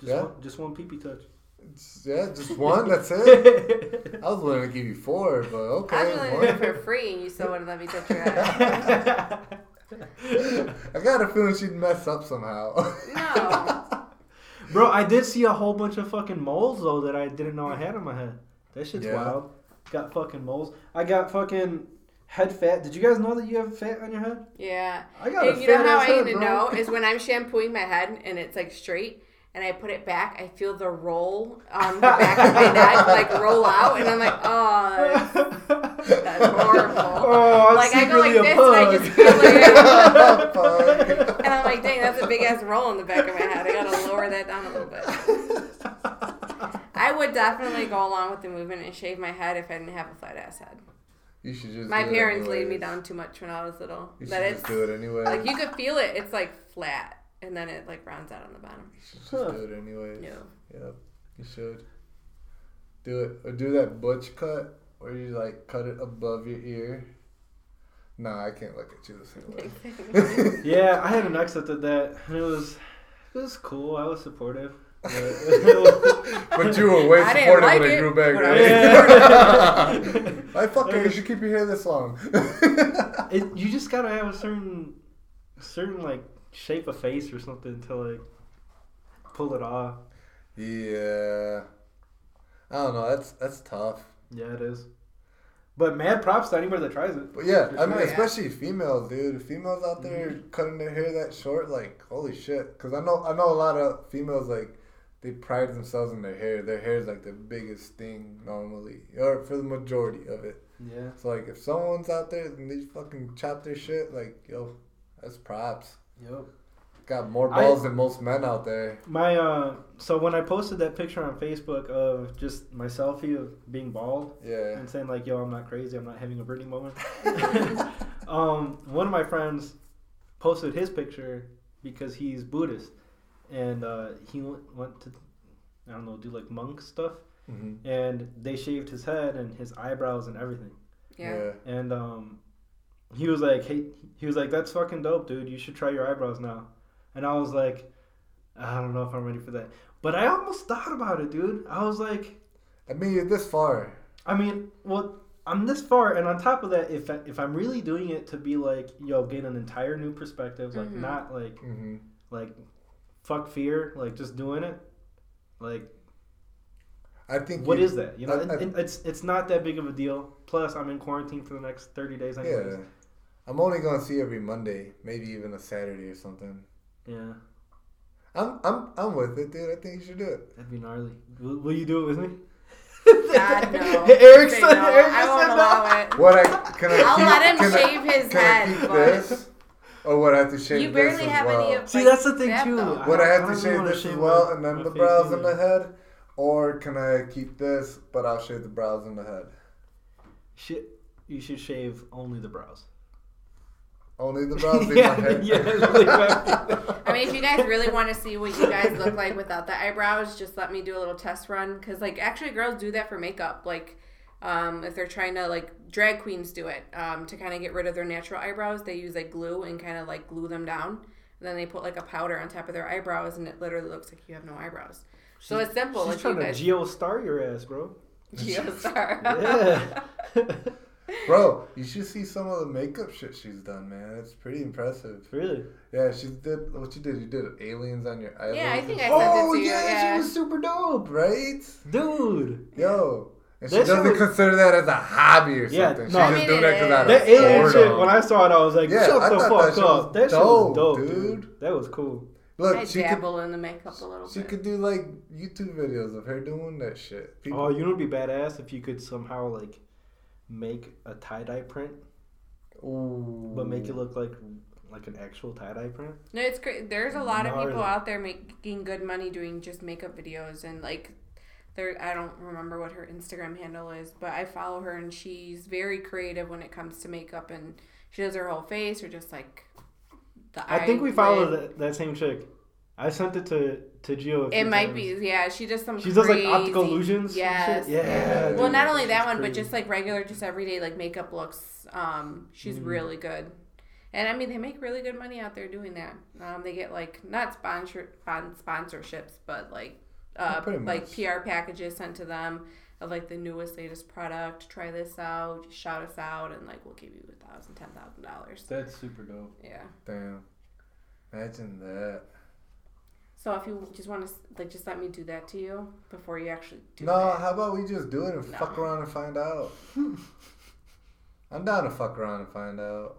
Just yeah. one, just one pee pee touch. It's- yeah, just one. That's it. I was willing to give you four, but okay. I was willing to one. do it for free, and you still wouldn't let me touch your head. I got a feeling she'd mess up somehow. No. Bro, I did see a whole bunch of fucking moles though that I didn't know I had on my head. That shit's Yeah. wild. Got fucking moles. I got fucking head fat. Did you guys know that you have fat on your head? Yeah. I got a And you know how ass I head, need to bro. know is when I'm shampooing my head and it's like straight and I put it back, I feel the roll on the back of my neck like roll out, and I'm like, oh, that's, that's horrible. Oh, like I go like this and I just feel like, and I'm like, dang, that's a big ass roll in the back of my head. I gotta lower that down a little bit. I would definitely go along with the movement and shave my head if I didn't have a flat ass head. You should just. My parents laid me down too much when I was little. You should That just it's do it anyway. like you could feel it. It's like flat, and then it like rounds out on the bottom. You should just Huh. do it anyway. Yeah. Yep. You should. Do it or do that butch cut where you like cut it above your ear. Nah, I can't look at you the same way. Yeah, I had an ex that did that, and it was it was cool. I was supportive. But But you were way supportive like when it it, grew back, I right? was supportive. I fuck it. You should keep your hair this long. it, you just gotta have a certain certain like shape a face or something to like pull it off. yeah. I don't know. That's that's tough. Yeah, it is. But mad props to anybody that tries it. But yeah, I mean, yeah. especially females, dude. Females out there mm-hmm. cutting their hair that short, like holy shit. Because I know, I know a lot of females like they pride themselves in their hair. Their hair is like the biggest thing normally, or for the majority of it. Yeah. So like, if someone's out there and they fucking chop their shit, like yo, that's props. Yep. Got more I- balls than most men out there. My uh, so when I posted that picture on Facebook of just my selfie of being bald Yeah. and saying like, "Yo, I'm not crazy. I'm not having a Britney moment." um, one of my friends posted his picture because he's Buddhist, and uh, he went, went to I don't know do like monk stuff, hmm and they shaved his head and his eyebrows and everything. yeah. And um, he was like, "Hey," he was like, "That's fucking dope, dude. You should try your eyebrows now." And I was like, "I don't know if I'm ready for that." But I almost thought about it, dude. I was like, I mean, you're this far. I mean, well, I'm this far, and on top of that, if I, if I'm really doing it to be like, yo, gain an entire new perspective, like Mhm. not like hmm like fuck fear, like just doing it. Like, I think what you- is that? You know, I- I- and it's it's not that big of a deal. Plus, I'm in quarantine for the next thirty days. Anyways. Yeah, I'm only gonna see every Monday, maybe even a Saturday or something. Yeah, I'm I'm I'm with it, dude. I think you should do it. that'd be gnarly. Will, will you do it with me? God, no. Eric said, no. Eric I won't no. allow it. What I can I I'll keep, let him can I- shave his can head, I keep but- this? Or would I have to shave You this barely as have well? any of See, like, that's the thing too. though. Would I have to shave wanna this as well my- and then the face brows and the head? Or can I keep this, but I'll shave the brows and the head? Shit, you should shave only the brows. Only the brows, leave yeah, my head. yeah. leave I mean, if you guys really want to see what you guys look like without the eyebrows, just let me do a little test run. Because, like, actually, girls do that for makeup. Like, um, if they're trying to, like, drag queens do it um, to kind of get rid of their natural eyebrows. They use, like, glue and kind of, like, glue them down. And then they put, like, a powder on top of their eyebrows, and it literally looks like you have no eyebrows. So it's simple. She's Like, trying you to guys. geo star your ass, bro. Geostar. Yeah. Bro, you should see some of the makeup shit she's done, man. It's pretty impressive. really? Yeah, she did what you did. You did aliens on your eyelids. Yeah, I think I and- sent it Oh to you, yeah, yeah. she was super dope, right? Dude. Yo, and she That doesn't was- consider that as a hobby or Yeah, something. no. She's I just mean, doing it that because out of. That alien shit, when I saw it, I was like, Yeah, shut I the thought fuck that shit up. was That shit dope, was dope, dude. dude. That was cool. Look, I she could dabble in the makeup a little she bit. could do like YouTube videos of her doing that shit. People, Oh, you know what'd be badass if you could somehow like make a tie dye print, Ooh. but make it look like like an actual tie dye print. No, it's great. There's a lot of people Gnarly. out there making good money doing just makeup videos and like there I don't remember what her Instagram handle is, but I follow her and she's very creative when it comes to makeup and she does her whole face or just like the I think we follow eyelid. that, that same chick. I sent it to to Gio. a few It might times. be yeah, she does some She does like optical illusions. and Yes. shit? Yeah. Well, dude, not only that one, but just like regular, just everyday like makeup looks. Um, she's Mm. really good, and I mean they make really good money out there doing that. Um, they get like not sponsor spon- sponsorships, but like uh, Yeah, like. PR packages sent to them of like the newest latest product. Try this out, just shout us out, and like we'll give you a thousand, ten thousand dollars. That's super dope. Yeah. Damn. Imagine that. So if you just want to like, just let me do that to you before you actually do it. no, that. how about we just do it and No. fuck around and find out? I'm down to fuck around and find out.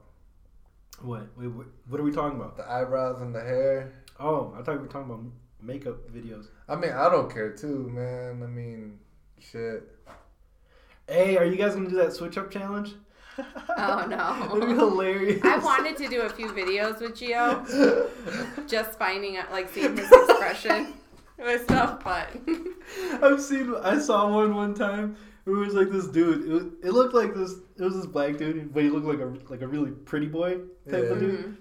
What? Wait, what, what are we talking about? The eyebrows and the hair. Oh, I thought we were talking about makeup videos. I mean, I don't care too, man. I mean, shit. Hey, are you guys gonna do that switch up challenge? Oh no. That'd be hilarious. I wanted to do a few videos with Gio, just finding out, like, seeing his expression with stuff, but I've seen. I saw one one time. It was like this dude. It, was, it looked like this. It was this black dude, but he looked like a like a really pretty boy type Yeah. of dude. Mhm.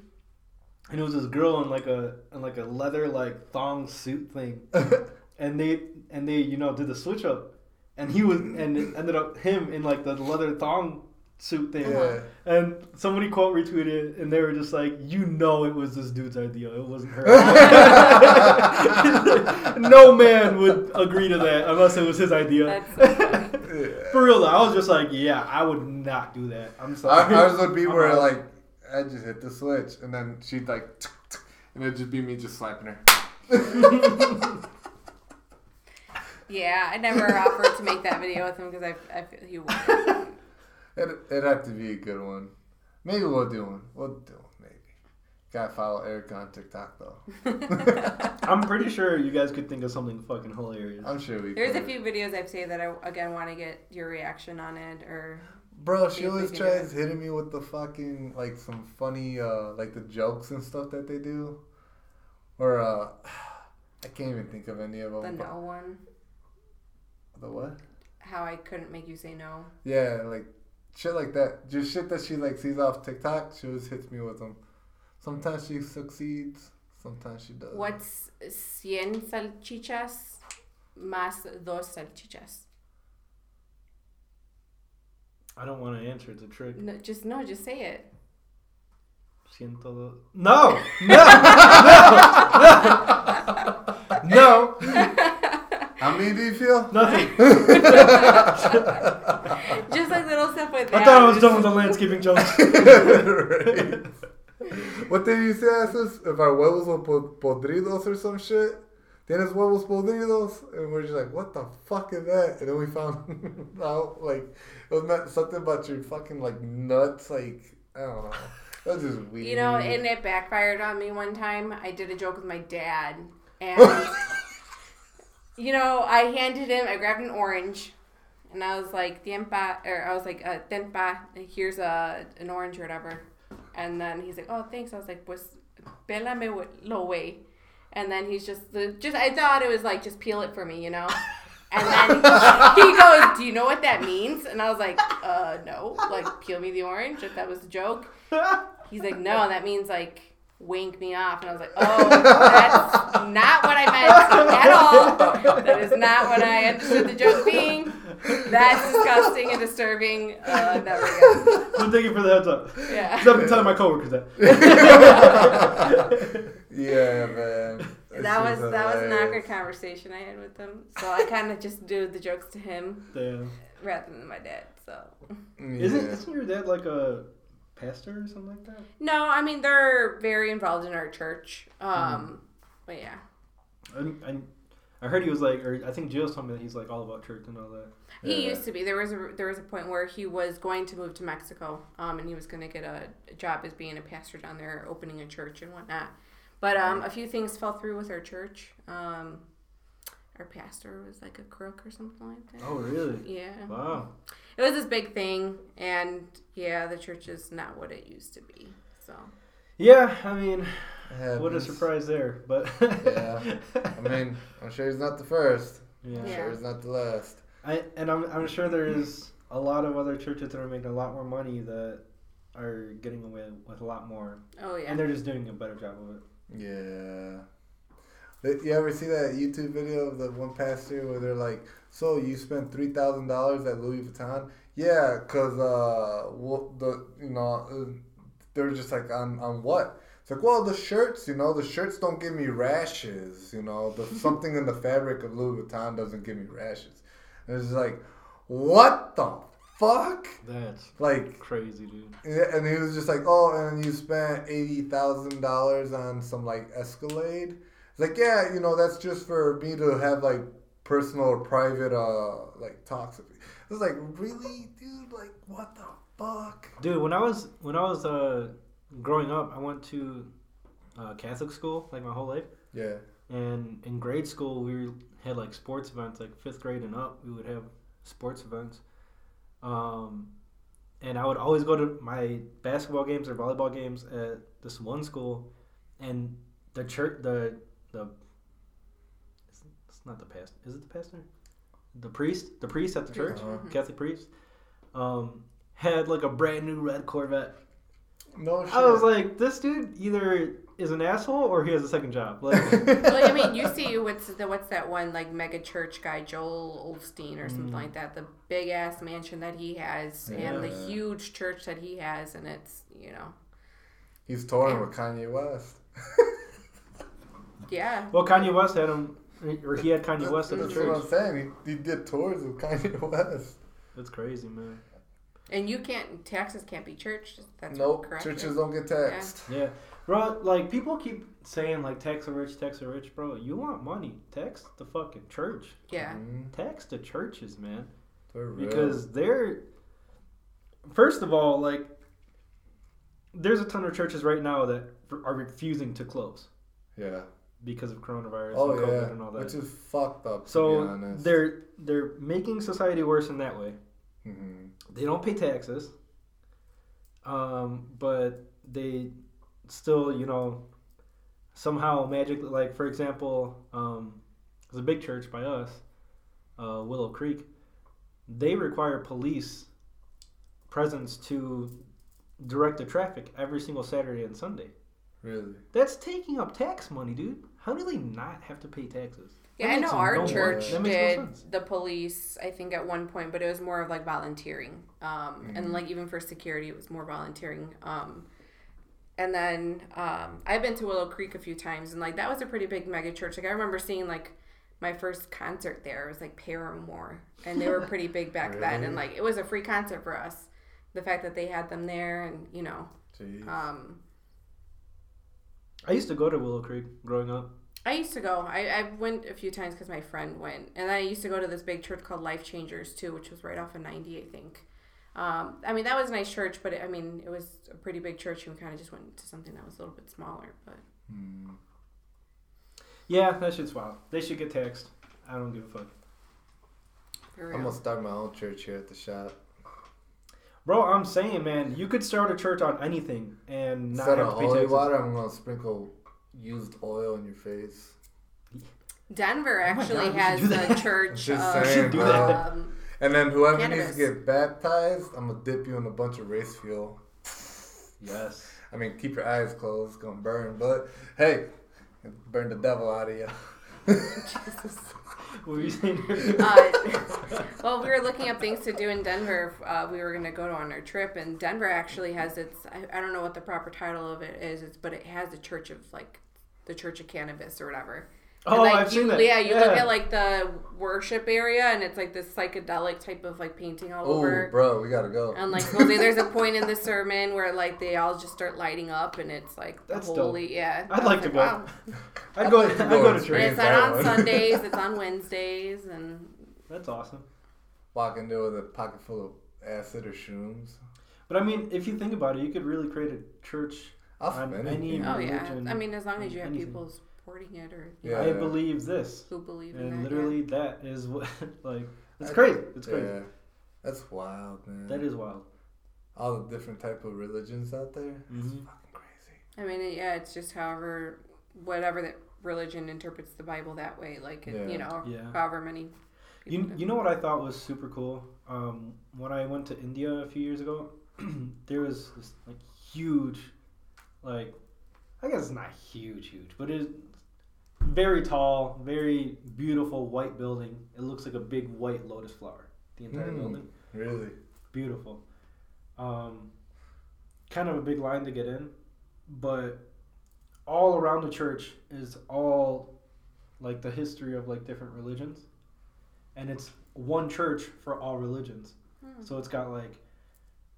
And it was this girl in like a in like a leather like thong suit thing. and they and they you know did the switch up, and he was and it ended up him in like the leather thong suit thing. Yeah. And somebody quote retweeted it, and they were just like, "You know, it was this dude's idea. It wasn't her." no man would agree to that unless it was his idea. That's so. Yeah. For real though, I was just like, "Yeah, I would not do that." I'm sorry. Our- Ours would be I'm where out. like I just hit the switch and then she'd like, and it'd just be me just slapping her. Yeah, I never offered to make that video with him because I, I feel he would. It it'd have to be a good one. Maybe we'll do one. We'll do one. Maybe. Gotta follow Eric on TikTok though. I'm pretty sure you guys could think of something fucking hilarious. I'm sure we. Could. There's a few videos I've seen that I again want to get your reaction on it or Bro, See she always tries hitting me with the fucking like some funny uh like the jokes and stuff that they do, or uh I can't even think of any of them. the no one. The what? How I couldn't make you say no. Yeah, like shit like that. Just shit that she like sees off TikTok. She always hits me with them. Sometimes she succeeds. Sometimes she doesn't. What's cien salchichas más dos salchichas? I don't want to answer. It's a trick. No, just no, just say it. Siento do- No, no, no, no, no, How many do you feel? nothing. Just like little stuff with I that. I thought I was done with the landscaping jokes. Right. What did you say, Asus? If our huevos were po- podridos or some shit? ¿Tienes huevos podridos? And we're just like, what the fuck is that? And then we found out, like, it was not something about your fucking, like, nuts. Like, I don't know. That was just weird. You know, and it backfired on me one time. I did a joke with my dad, and you know, I handed him. I grabbed an orange, and I was like, "Tiempa," or I was like, uh, "Tempa, here's a an orange or whatever." And then he's like, "Oh, thanks." I was like, "Pues, pélame lo way." And then he's just, just I thought it was like, just peel it for me, you know. And then he goes, "Do you know what that means?" And I was like, "Uh, no. Like, peel me the orange. If that was a joke." He's like, "No, that means like wink me off." And I was like, "Oh, that's not what I meant at all. That is not what I understood the joke being. That's disgusting and disturbing. Uh, never again." So thank you for the heads up. Yeah. 'Cause I've been telling my coworkers that. yeah, man. It's That was just that was an hilarious. awkward conversation I had with him. So I kind of just do the jokes to him Damn. rather than my dad. So Isn't, isn't your dad like a pastor or something like that? no, I mean they're very involved in our church. Um, Mm-hmm. but yeah. I, I, I heard he was like, or I think Jill's told me that he's like all about church and all that. He Yeah. used to be. There was a there was a point where he was going to move to Mexico, um, and he was going to get a, a job as being a pastor down there, opening a church and whatnot. But um, a few things fell through with our church. Um, our pastor was like a crook or something like that. Oh, really? Yeah, Wow. it was this big thing, and yeah, the church is not what it used to be. So Yeah, I mean, what a surprise there. But Yeah. I mean, I'm sure he's not the first. yeah. I'm sure he's not the last. I and I'm I'm sure there's a lot of other churches that are making a lot more money that are getting away with a lot more, oh yeah, and they're just doing a better job of it. Yeah. You ever see that YouTube video of the one pastor where they're like, "So you spent three thousand dollars at Louis Vuitton?" Yeah, cause uh, what the you know, uh, they're just like on on what? It's like, well, the shirts, you know, the shirts don't give me rashes. You know, the something in the fabric of Louis Vuitton doesn't give me rashes. And it's like, what the fuck? That's Like, crazy, dude. and he was just like, "Oh, and you spent eighty thousand dollars on some like Escalade." It's like, yeah, you know, that's just for me to have like personal or private uh like talks with you. It was like, really, dude? Like, what the fuck? Dude, when I was when I was uh, growing up, I went to uh, Catholic school like my whole life, Yeah, and in grade school we had like sports events. Like fifth grade and up, we would have sports events. Um, and I would always go to my basketball games or volleyball games at this one school, and the church, the the it's it's not the pastor. Is it the pastor? The priest, the priest at the church, Uh-huh. Catholic priest, um, had like a brand new red Corvette. no shit. I was like, this dude either is an asshole or he has a second job. Like, well, I mean, you see what's the what's that one like mega church guy, Joel Olstein or something Mm. like that. The big ass mansion that he has and the huge church that he has, and it's you know, He's touring with Kanye West. yeah, well, Kanye West had him, or he had Kanye West at the That's what. I'm saying. He, he did tours with Kanye West. That's crazy, man. and you can't taxes can't be church. That's Nope, correct. churches don't get taxed. Yeah, bro. Like people keep saying like tax the rich, tax the rich, bro. You want money? Tax the fucking church. Yeah, Mhm, Tax the churches, man. they're real. because they're first of all like there's a ton of churches right now that are refusing to close yeah. Because of coronavirus Oh and COVID yeah, and all that. which is fucked up. To be so they're they're making society worse in that way. Mhm. They don't pay taxes, um, but they still, you know, somehow magically, like for example, um, there's a big church by us, uh, Willow Creek. They require police presence to direct the traffic every single Saturday and Sunday. Really. That's taking up tax money, dude. How do they not have to pay taxes? yeah. That I know our no church That makes no did the police. I think at one point, but it was more of like volunteering. Um, and Mhm. like even for security, it was more volunteering. Um, and then um, I've been to Willow Creek a few times, and like that was a pretty big mega church. Like I remember seeing like my first concert there. It was like Paramore, and they were pretty big back then. And like it was a free concert for us. The fact that they had them there, and you know, Jeez. um, I used to go to Willow Creek growing up. I used to go. I, I went a few times because my friend went, and then I used to go to this big church called Life Changers too, which was right off of ninety, I think. Um, I mean, that was a nice church, but it, I mean, it was a pretty big church, and we kind of just went to something that was a little bit smaller. But Hmm. Yeah, that shit's wild. They should get taxed. I don't give a fuck. I'm real. gonna start my own church here at the shop. Bro, I'm saying, man, you could start a church on anything and not Instead have of to pay holy taxes. water, I'm gonna sprinkle used oil in your face. Denver Oh actually God, we should has do a that. church. Just of, saying, do bro. that. Um, And then whoever Cannabis. needs to get baptized, I'm gonna dip you in a bunch of race fuel. Yes. I mean, keep your eyes closed, it's gonna burn, but hey, burn the devil out of you. What were you saying? uh, well, we were looking up things to do in Denver. Uh, we were going to go on our trip, and Denver actually has its. I, I don't know what the proper title of it is, it's, but it has a church of like the Church of Cannabis or whatever. And, oh, like, I've you, seen that. Yeah, you look at like the worship area, and it's like this psychedelic type of like painting all over. Oh, over. bro, we gotta go. And like supposedly there's a point in the sermon where like they all just start lighting up, and it's like the That's dope. holy. Yeah, I'd I like was to go. wow. I'd go. I'd I'd like to go, go to and church. And it's that not on one. Sundays; it's on Wednesdays, and That's awesome. Walk in there with a pocket full of acid or shrooms. But I mean, if you think about it, you could really create a church. I'll On spend any- anything. oh yeah. I mean, as long as you have anything. people supporting it or Yeah. I believe this, who believe in and that. literally that is what like it's I- crazy. It's crazy. Yeah, that's wild, man. That is wild. all the different type of religions out there. It's Mhm. fucking crazy. I mean, yeah, it's just however, whatever that religion interprets the Bible that way. Like it, Yeah. you know, Yeah. however many. You, you know what I thought was super cool? Um, when I went to India a few years ago, there was this like huge, like I guess it's not huge, huge, but it's very tall, very beautiful white building. It looks like a big white lotus flower. The entire Mm. building, Really? beautiful. Um, kind of a big line to get in, but all around the church is all like the history of like different religions, and it's one church for all religions. Hmm. So it's got like,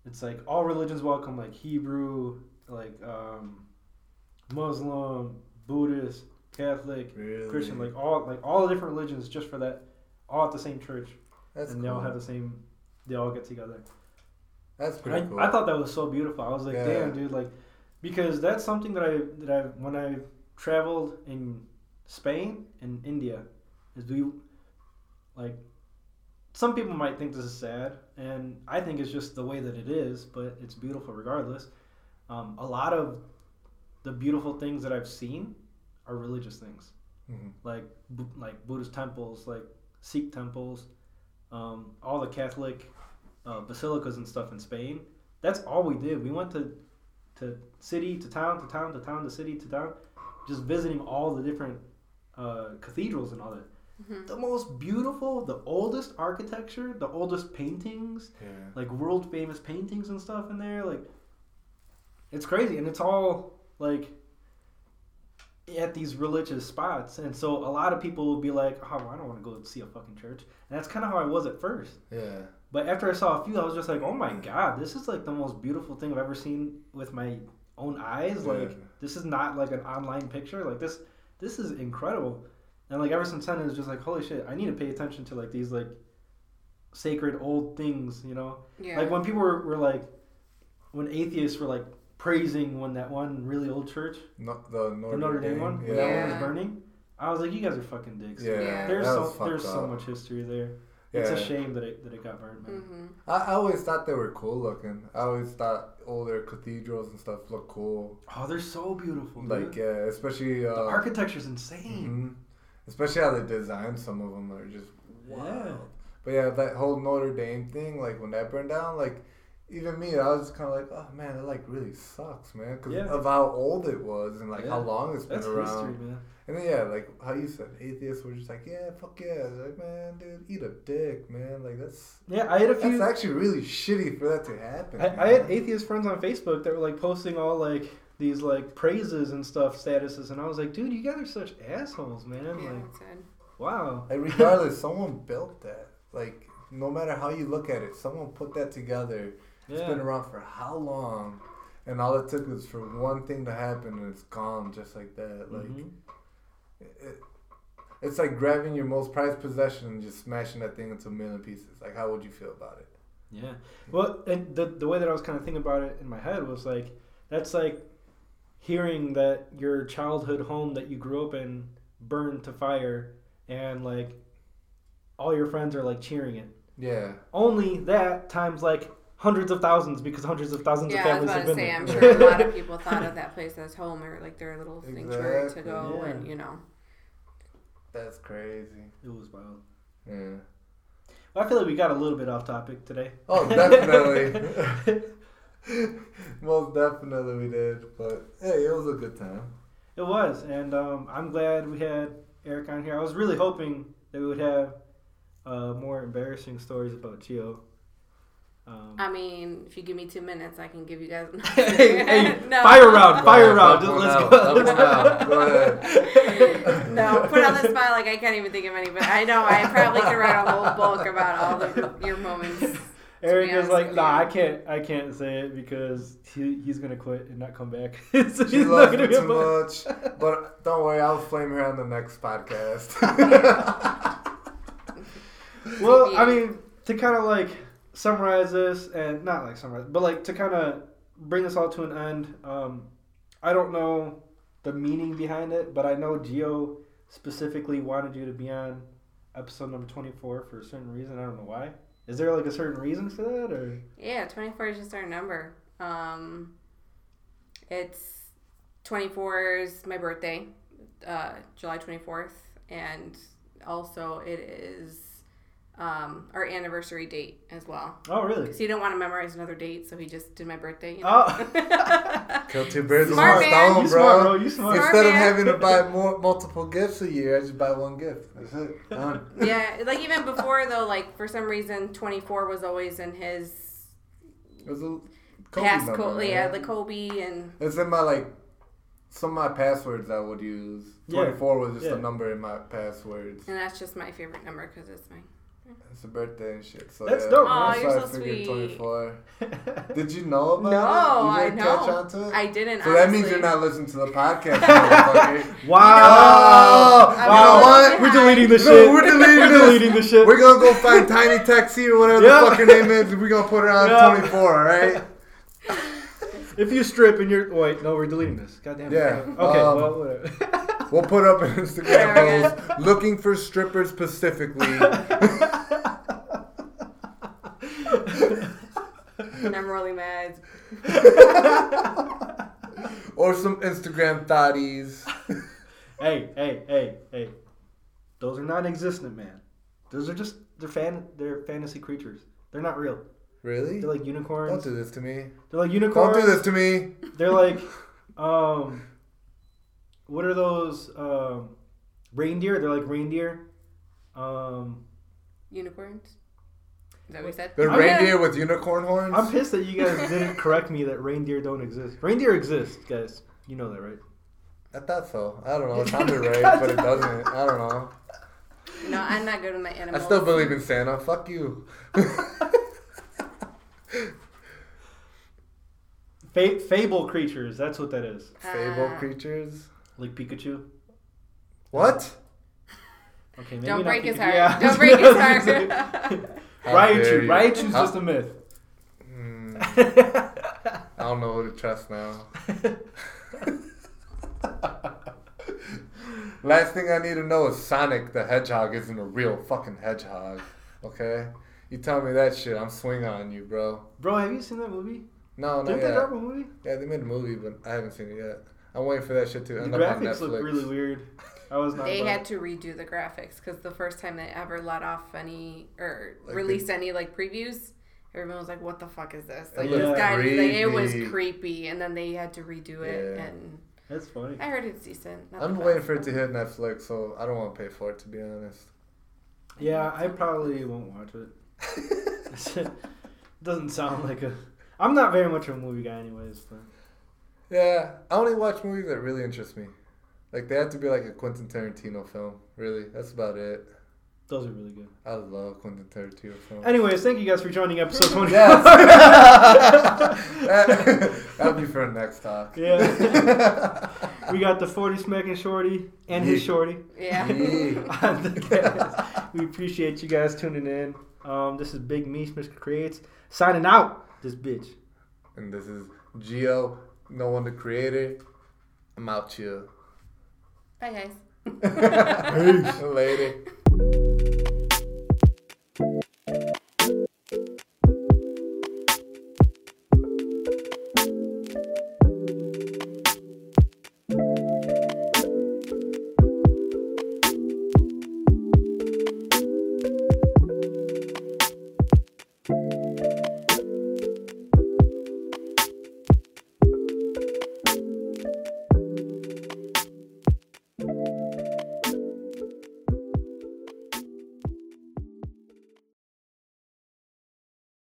it's like all religions welcome, like Hebrew, like um, Muslim, Buddhist, Catholic, Really? Christian, like all like all the different religions just for that, all at the same church, that's and cool. they all have the same, they all get together. that's I, pretty cool. I thought that was so beautiful. I was like, Yeah. damn, dude, like, because that's something that I that I when I traveled in Spain and India, is we like some people might think this is sad, and I think it's just the way that it is, but it's beautiful regardless. Um, a lot of the beautiful things that I've seen are religious things Mhm. like Bu- like Buddhist temples, like Sikh temples, um, all the Catholic uh, basilicas and stuff in Spain. That's all we did. We went to to city to town to town to town to city to town, just visiting all the different uh, cathedrals and all that. Mhm. The most beautiful, the oldest architecture, the oldest paintings, Yeah. like world famous paintings and stuff in there. Like, it's crazy, and it's all like at these religious spots. And so a lot of people will be like, "Oh, I don't want to go see a fucking church." And that's kind of how I was at first. Yeah. But after I saw a few, I was just like, "Oh my god, this is like the most beautiful thing I've ever seen with my own eyes. Like, Yeah. this is not like an online picture. Like this, this is incredible." And like ever since then, it's just like, "Holy shit, I need to pay attention to like these like." sacred old things you know Yeah. like when people were, were like, when atheists were like praising when that one really old church, No, the Notre, the Notre Dame, Dame one, Yeah. when that one was burning, I was like, you guys are fucking dicks. Yeah. Yeah. There's that so was fucked there's so much history there. Yeah. It's a shame that it that it got burnt, man. hmm I, I always thought they were cool looking. I always thought older cathedrals and stuff look cool. Oh, they're so beautiful. Dude. Like yeah, especially uh, the architecture's insane. mhm. Especially how they designed some of them are just wild. Yeah. But yeah, that whole Notre Dame thing, like when that burned down, like even me, I was kind of like, oh man, it like really sucks, man, because Yeah. of how old it was and like how long it's been That's around. history, man. And then yeah, like how you said, atheists were just like, yeah, fuck yeah, They're like man, dude, eat a dick, man. Like that's Yeah, I had a few. that's actually really shitty for that to happen. I. I had atheist friends on Facebook that were like posting all like these like praises and stuff statuses, and I was like, dude, you guys are such assholes, man. Yeah, Like, wow. Like regardless, someone built that. Like no matter how you look at it, someone put that together. It's been around for how long? And all it took was for one thing to happen and it's gone just like that. Like Mhm. it, it's like grabbing your most prized possession and just smashing that thing into a million pieces. Like, how would you feel about it? Yeah. Well, and the the way that I was kind of thinking about it in my head was like that's like hearing that your childhood home that you grew up in burned to fire and like all your friends are like cheering it. Yeah. Only that times like hundreds of thousands because hundreds of thousands Yeah, of I was families about have to been say, there. I'm sure a lot of people thought of that place as home or like their little sanctuary to go, Yeah. and you know. That's crazy. It was wild. Yeah. Well, I feel like we got a little bit off topic today. Oh, definitely. Most definitely we did. But hey, it was a good time. It was, and um, I'm glad we had Eric on here. I was really hoping that we would have uh, more embarrassing stories about Gio. Um, I mean, if you give me two minutes, I can give you guys. hey, hey, no. fire round, fire ahead, round. dump Just, let's out, go. dump one. Go ahead. no, put on the spot like I can't even think of any, but I know I probably could write a whole book about all of your moments. Eric is like, with nah. I can't, I can't say it because he, he's gonna quit and not come back. so She he's loves me too much. But don't worry, I'll flame her on the next podcast. Well, I mean, to kind of like summarize this, and not like summarize, but like to kind of bring this all to an end. Um, I don't know the meaning behind it, but I know Gio specifically wanted you to be on episode number twenty four for a certain reason. I don't know why. Is there like a certain reason for that, or Yeah, 24 is just our number. Um, it's 24 is my birthday, uh, July 24th, and also it is um, our anniversary date as well. oh really? Because he didn't want to memorize another date, so he just did my birthday. You know? Oh. Kill two birds with one man. stone, You bro. smart, bro. You smart. Smart Instead of man. having to buy more multiple gifts a year, I just buy one gift. That's it. Done. yeah, like even before though, like for some reason, 24 was always in his It was a Kobe past number, code. Yeah, the Kobe and It's in my like some of my passwords I would use. Yeah. Twenty four was just Yeah. a number in my passwords. and that's just my favorite number because it's my. It's a birthday and shit. So That's yeah, dope, Aw, that's you're why so sweet. twenty four. Did you know about No, it? You I didn't catch know. on to it? I didn't. so that means you're not listening to the podcast, motherfucker. wow! I you know what? We're deleting the No, shit. we're deleting We're deleting the shit. We're gonna go find Tiny Taxi or whatever Yeah. the fuck her name is, and we're gonna put her on Yeah. 24, alright? If you strip and you're wait, no, we're deleting this. God damn it. Yeah, Okay, um, well, whatever. We'll put up an Instagram There post looking for strippers specifically. And I'm really mad. or some Instagram thotties. hey, hey, hey, hey. Those are non-existent, man. Those are just they're fan they're fantasy creatures. They're not real. Really? They're like unicorns. Don't do this to me. They're like unicorns. Don't do this to me. They're like um what are those um reindeer? They're like reindeer. Um Unicorns? Is that what we said? They're I'm reindeer with unicorn horns. I'm pissed that you guys didn't correct me that reindeer don't exist. Reindeer exist, guys. You know that, right? I thought so. I don't know. It sounded right, but it doesn't. I don't know. No, I'm not good with my animals. I still believe in Santa. Fuck you. Fa- fable creatures, that's what that is. Fable Ah. creatures. Like Pikachu. What? Okay, maybe Don't not break his heart. Yeah. Don't break his heart. How dare Raichu. you. Raichu's How- just a myth. Hmm, I don't know who to trust now. Last thing I need to know is Sonic the Hedgehog isn't a real fucking hedgehog. Okay? You tell me that shit, I'm swinging on you, bro. Bro, have you seen that movie? No, not Didn't they yet. drop a movie? Yeah, they made a movie, but I haven't seen it yet. I'm waiting for that shit to The end up on Netflix. The graphics look really weird. I was not. they about had it. to redo the graphics because the first time they ever let off any or Like released any like previews, everyone was like, "What the fuck is this?" Like Yeah. this guy, like, it was Creepy. creepy, and then they had to redo it, Yeah. and That's funny. I heard it's decent. Not I'm the waiting best, for it to but- hit Netflix, so I don't want to pay for it, to be honest. Yeah, I probably won't watch it. it doesn't sound like a. I'm not very much of a movie guy, anyways. But yeah, I only watch movies that really interest me. Like they have to be like a Quentin Tarantino film. Really, that's about it. Those are really good. I love Quentin Tarantino films. Anyways, thank you guys for joining episode 20. yes. That'll be for next talk. Yeah. we got the 40 smacking shorty and his shorty. Yeah. we appreciate you guys tuning in. Um, this is Big Meesh, Mr. Creates, signing out this bitch. And this is Gio no I'm the creator. I'm out here. Bye guys. Peace. Later.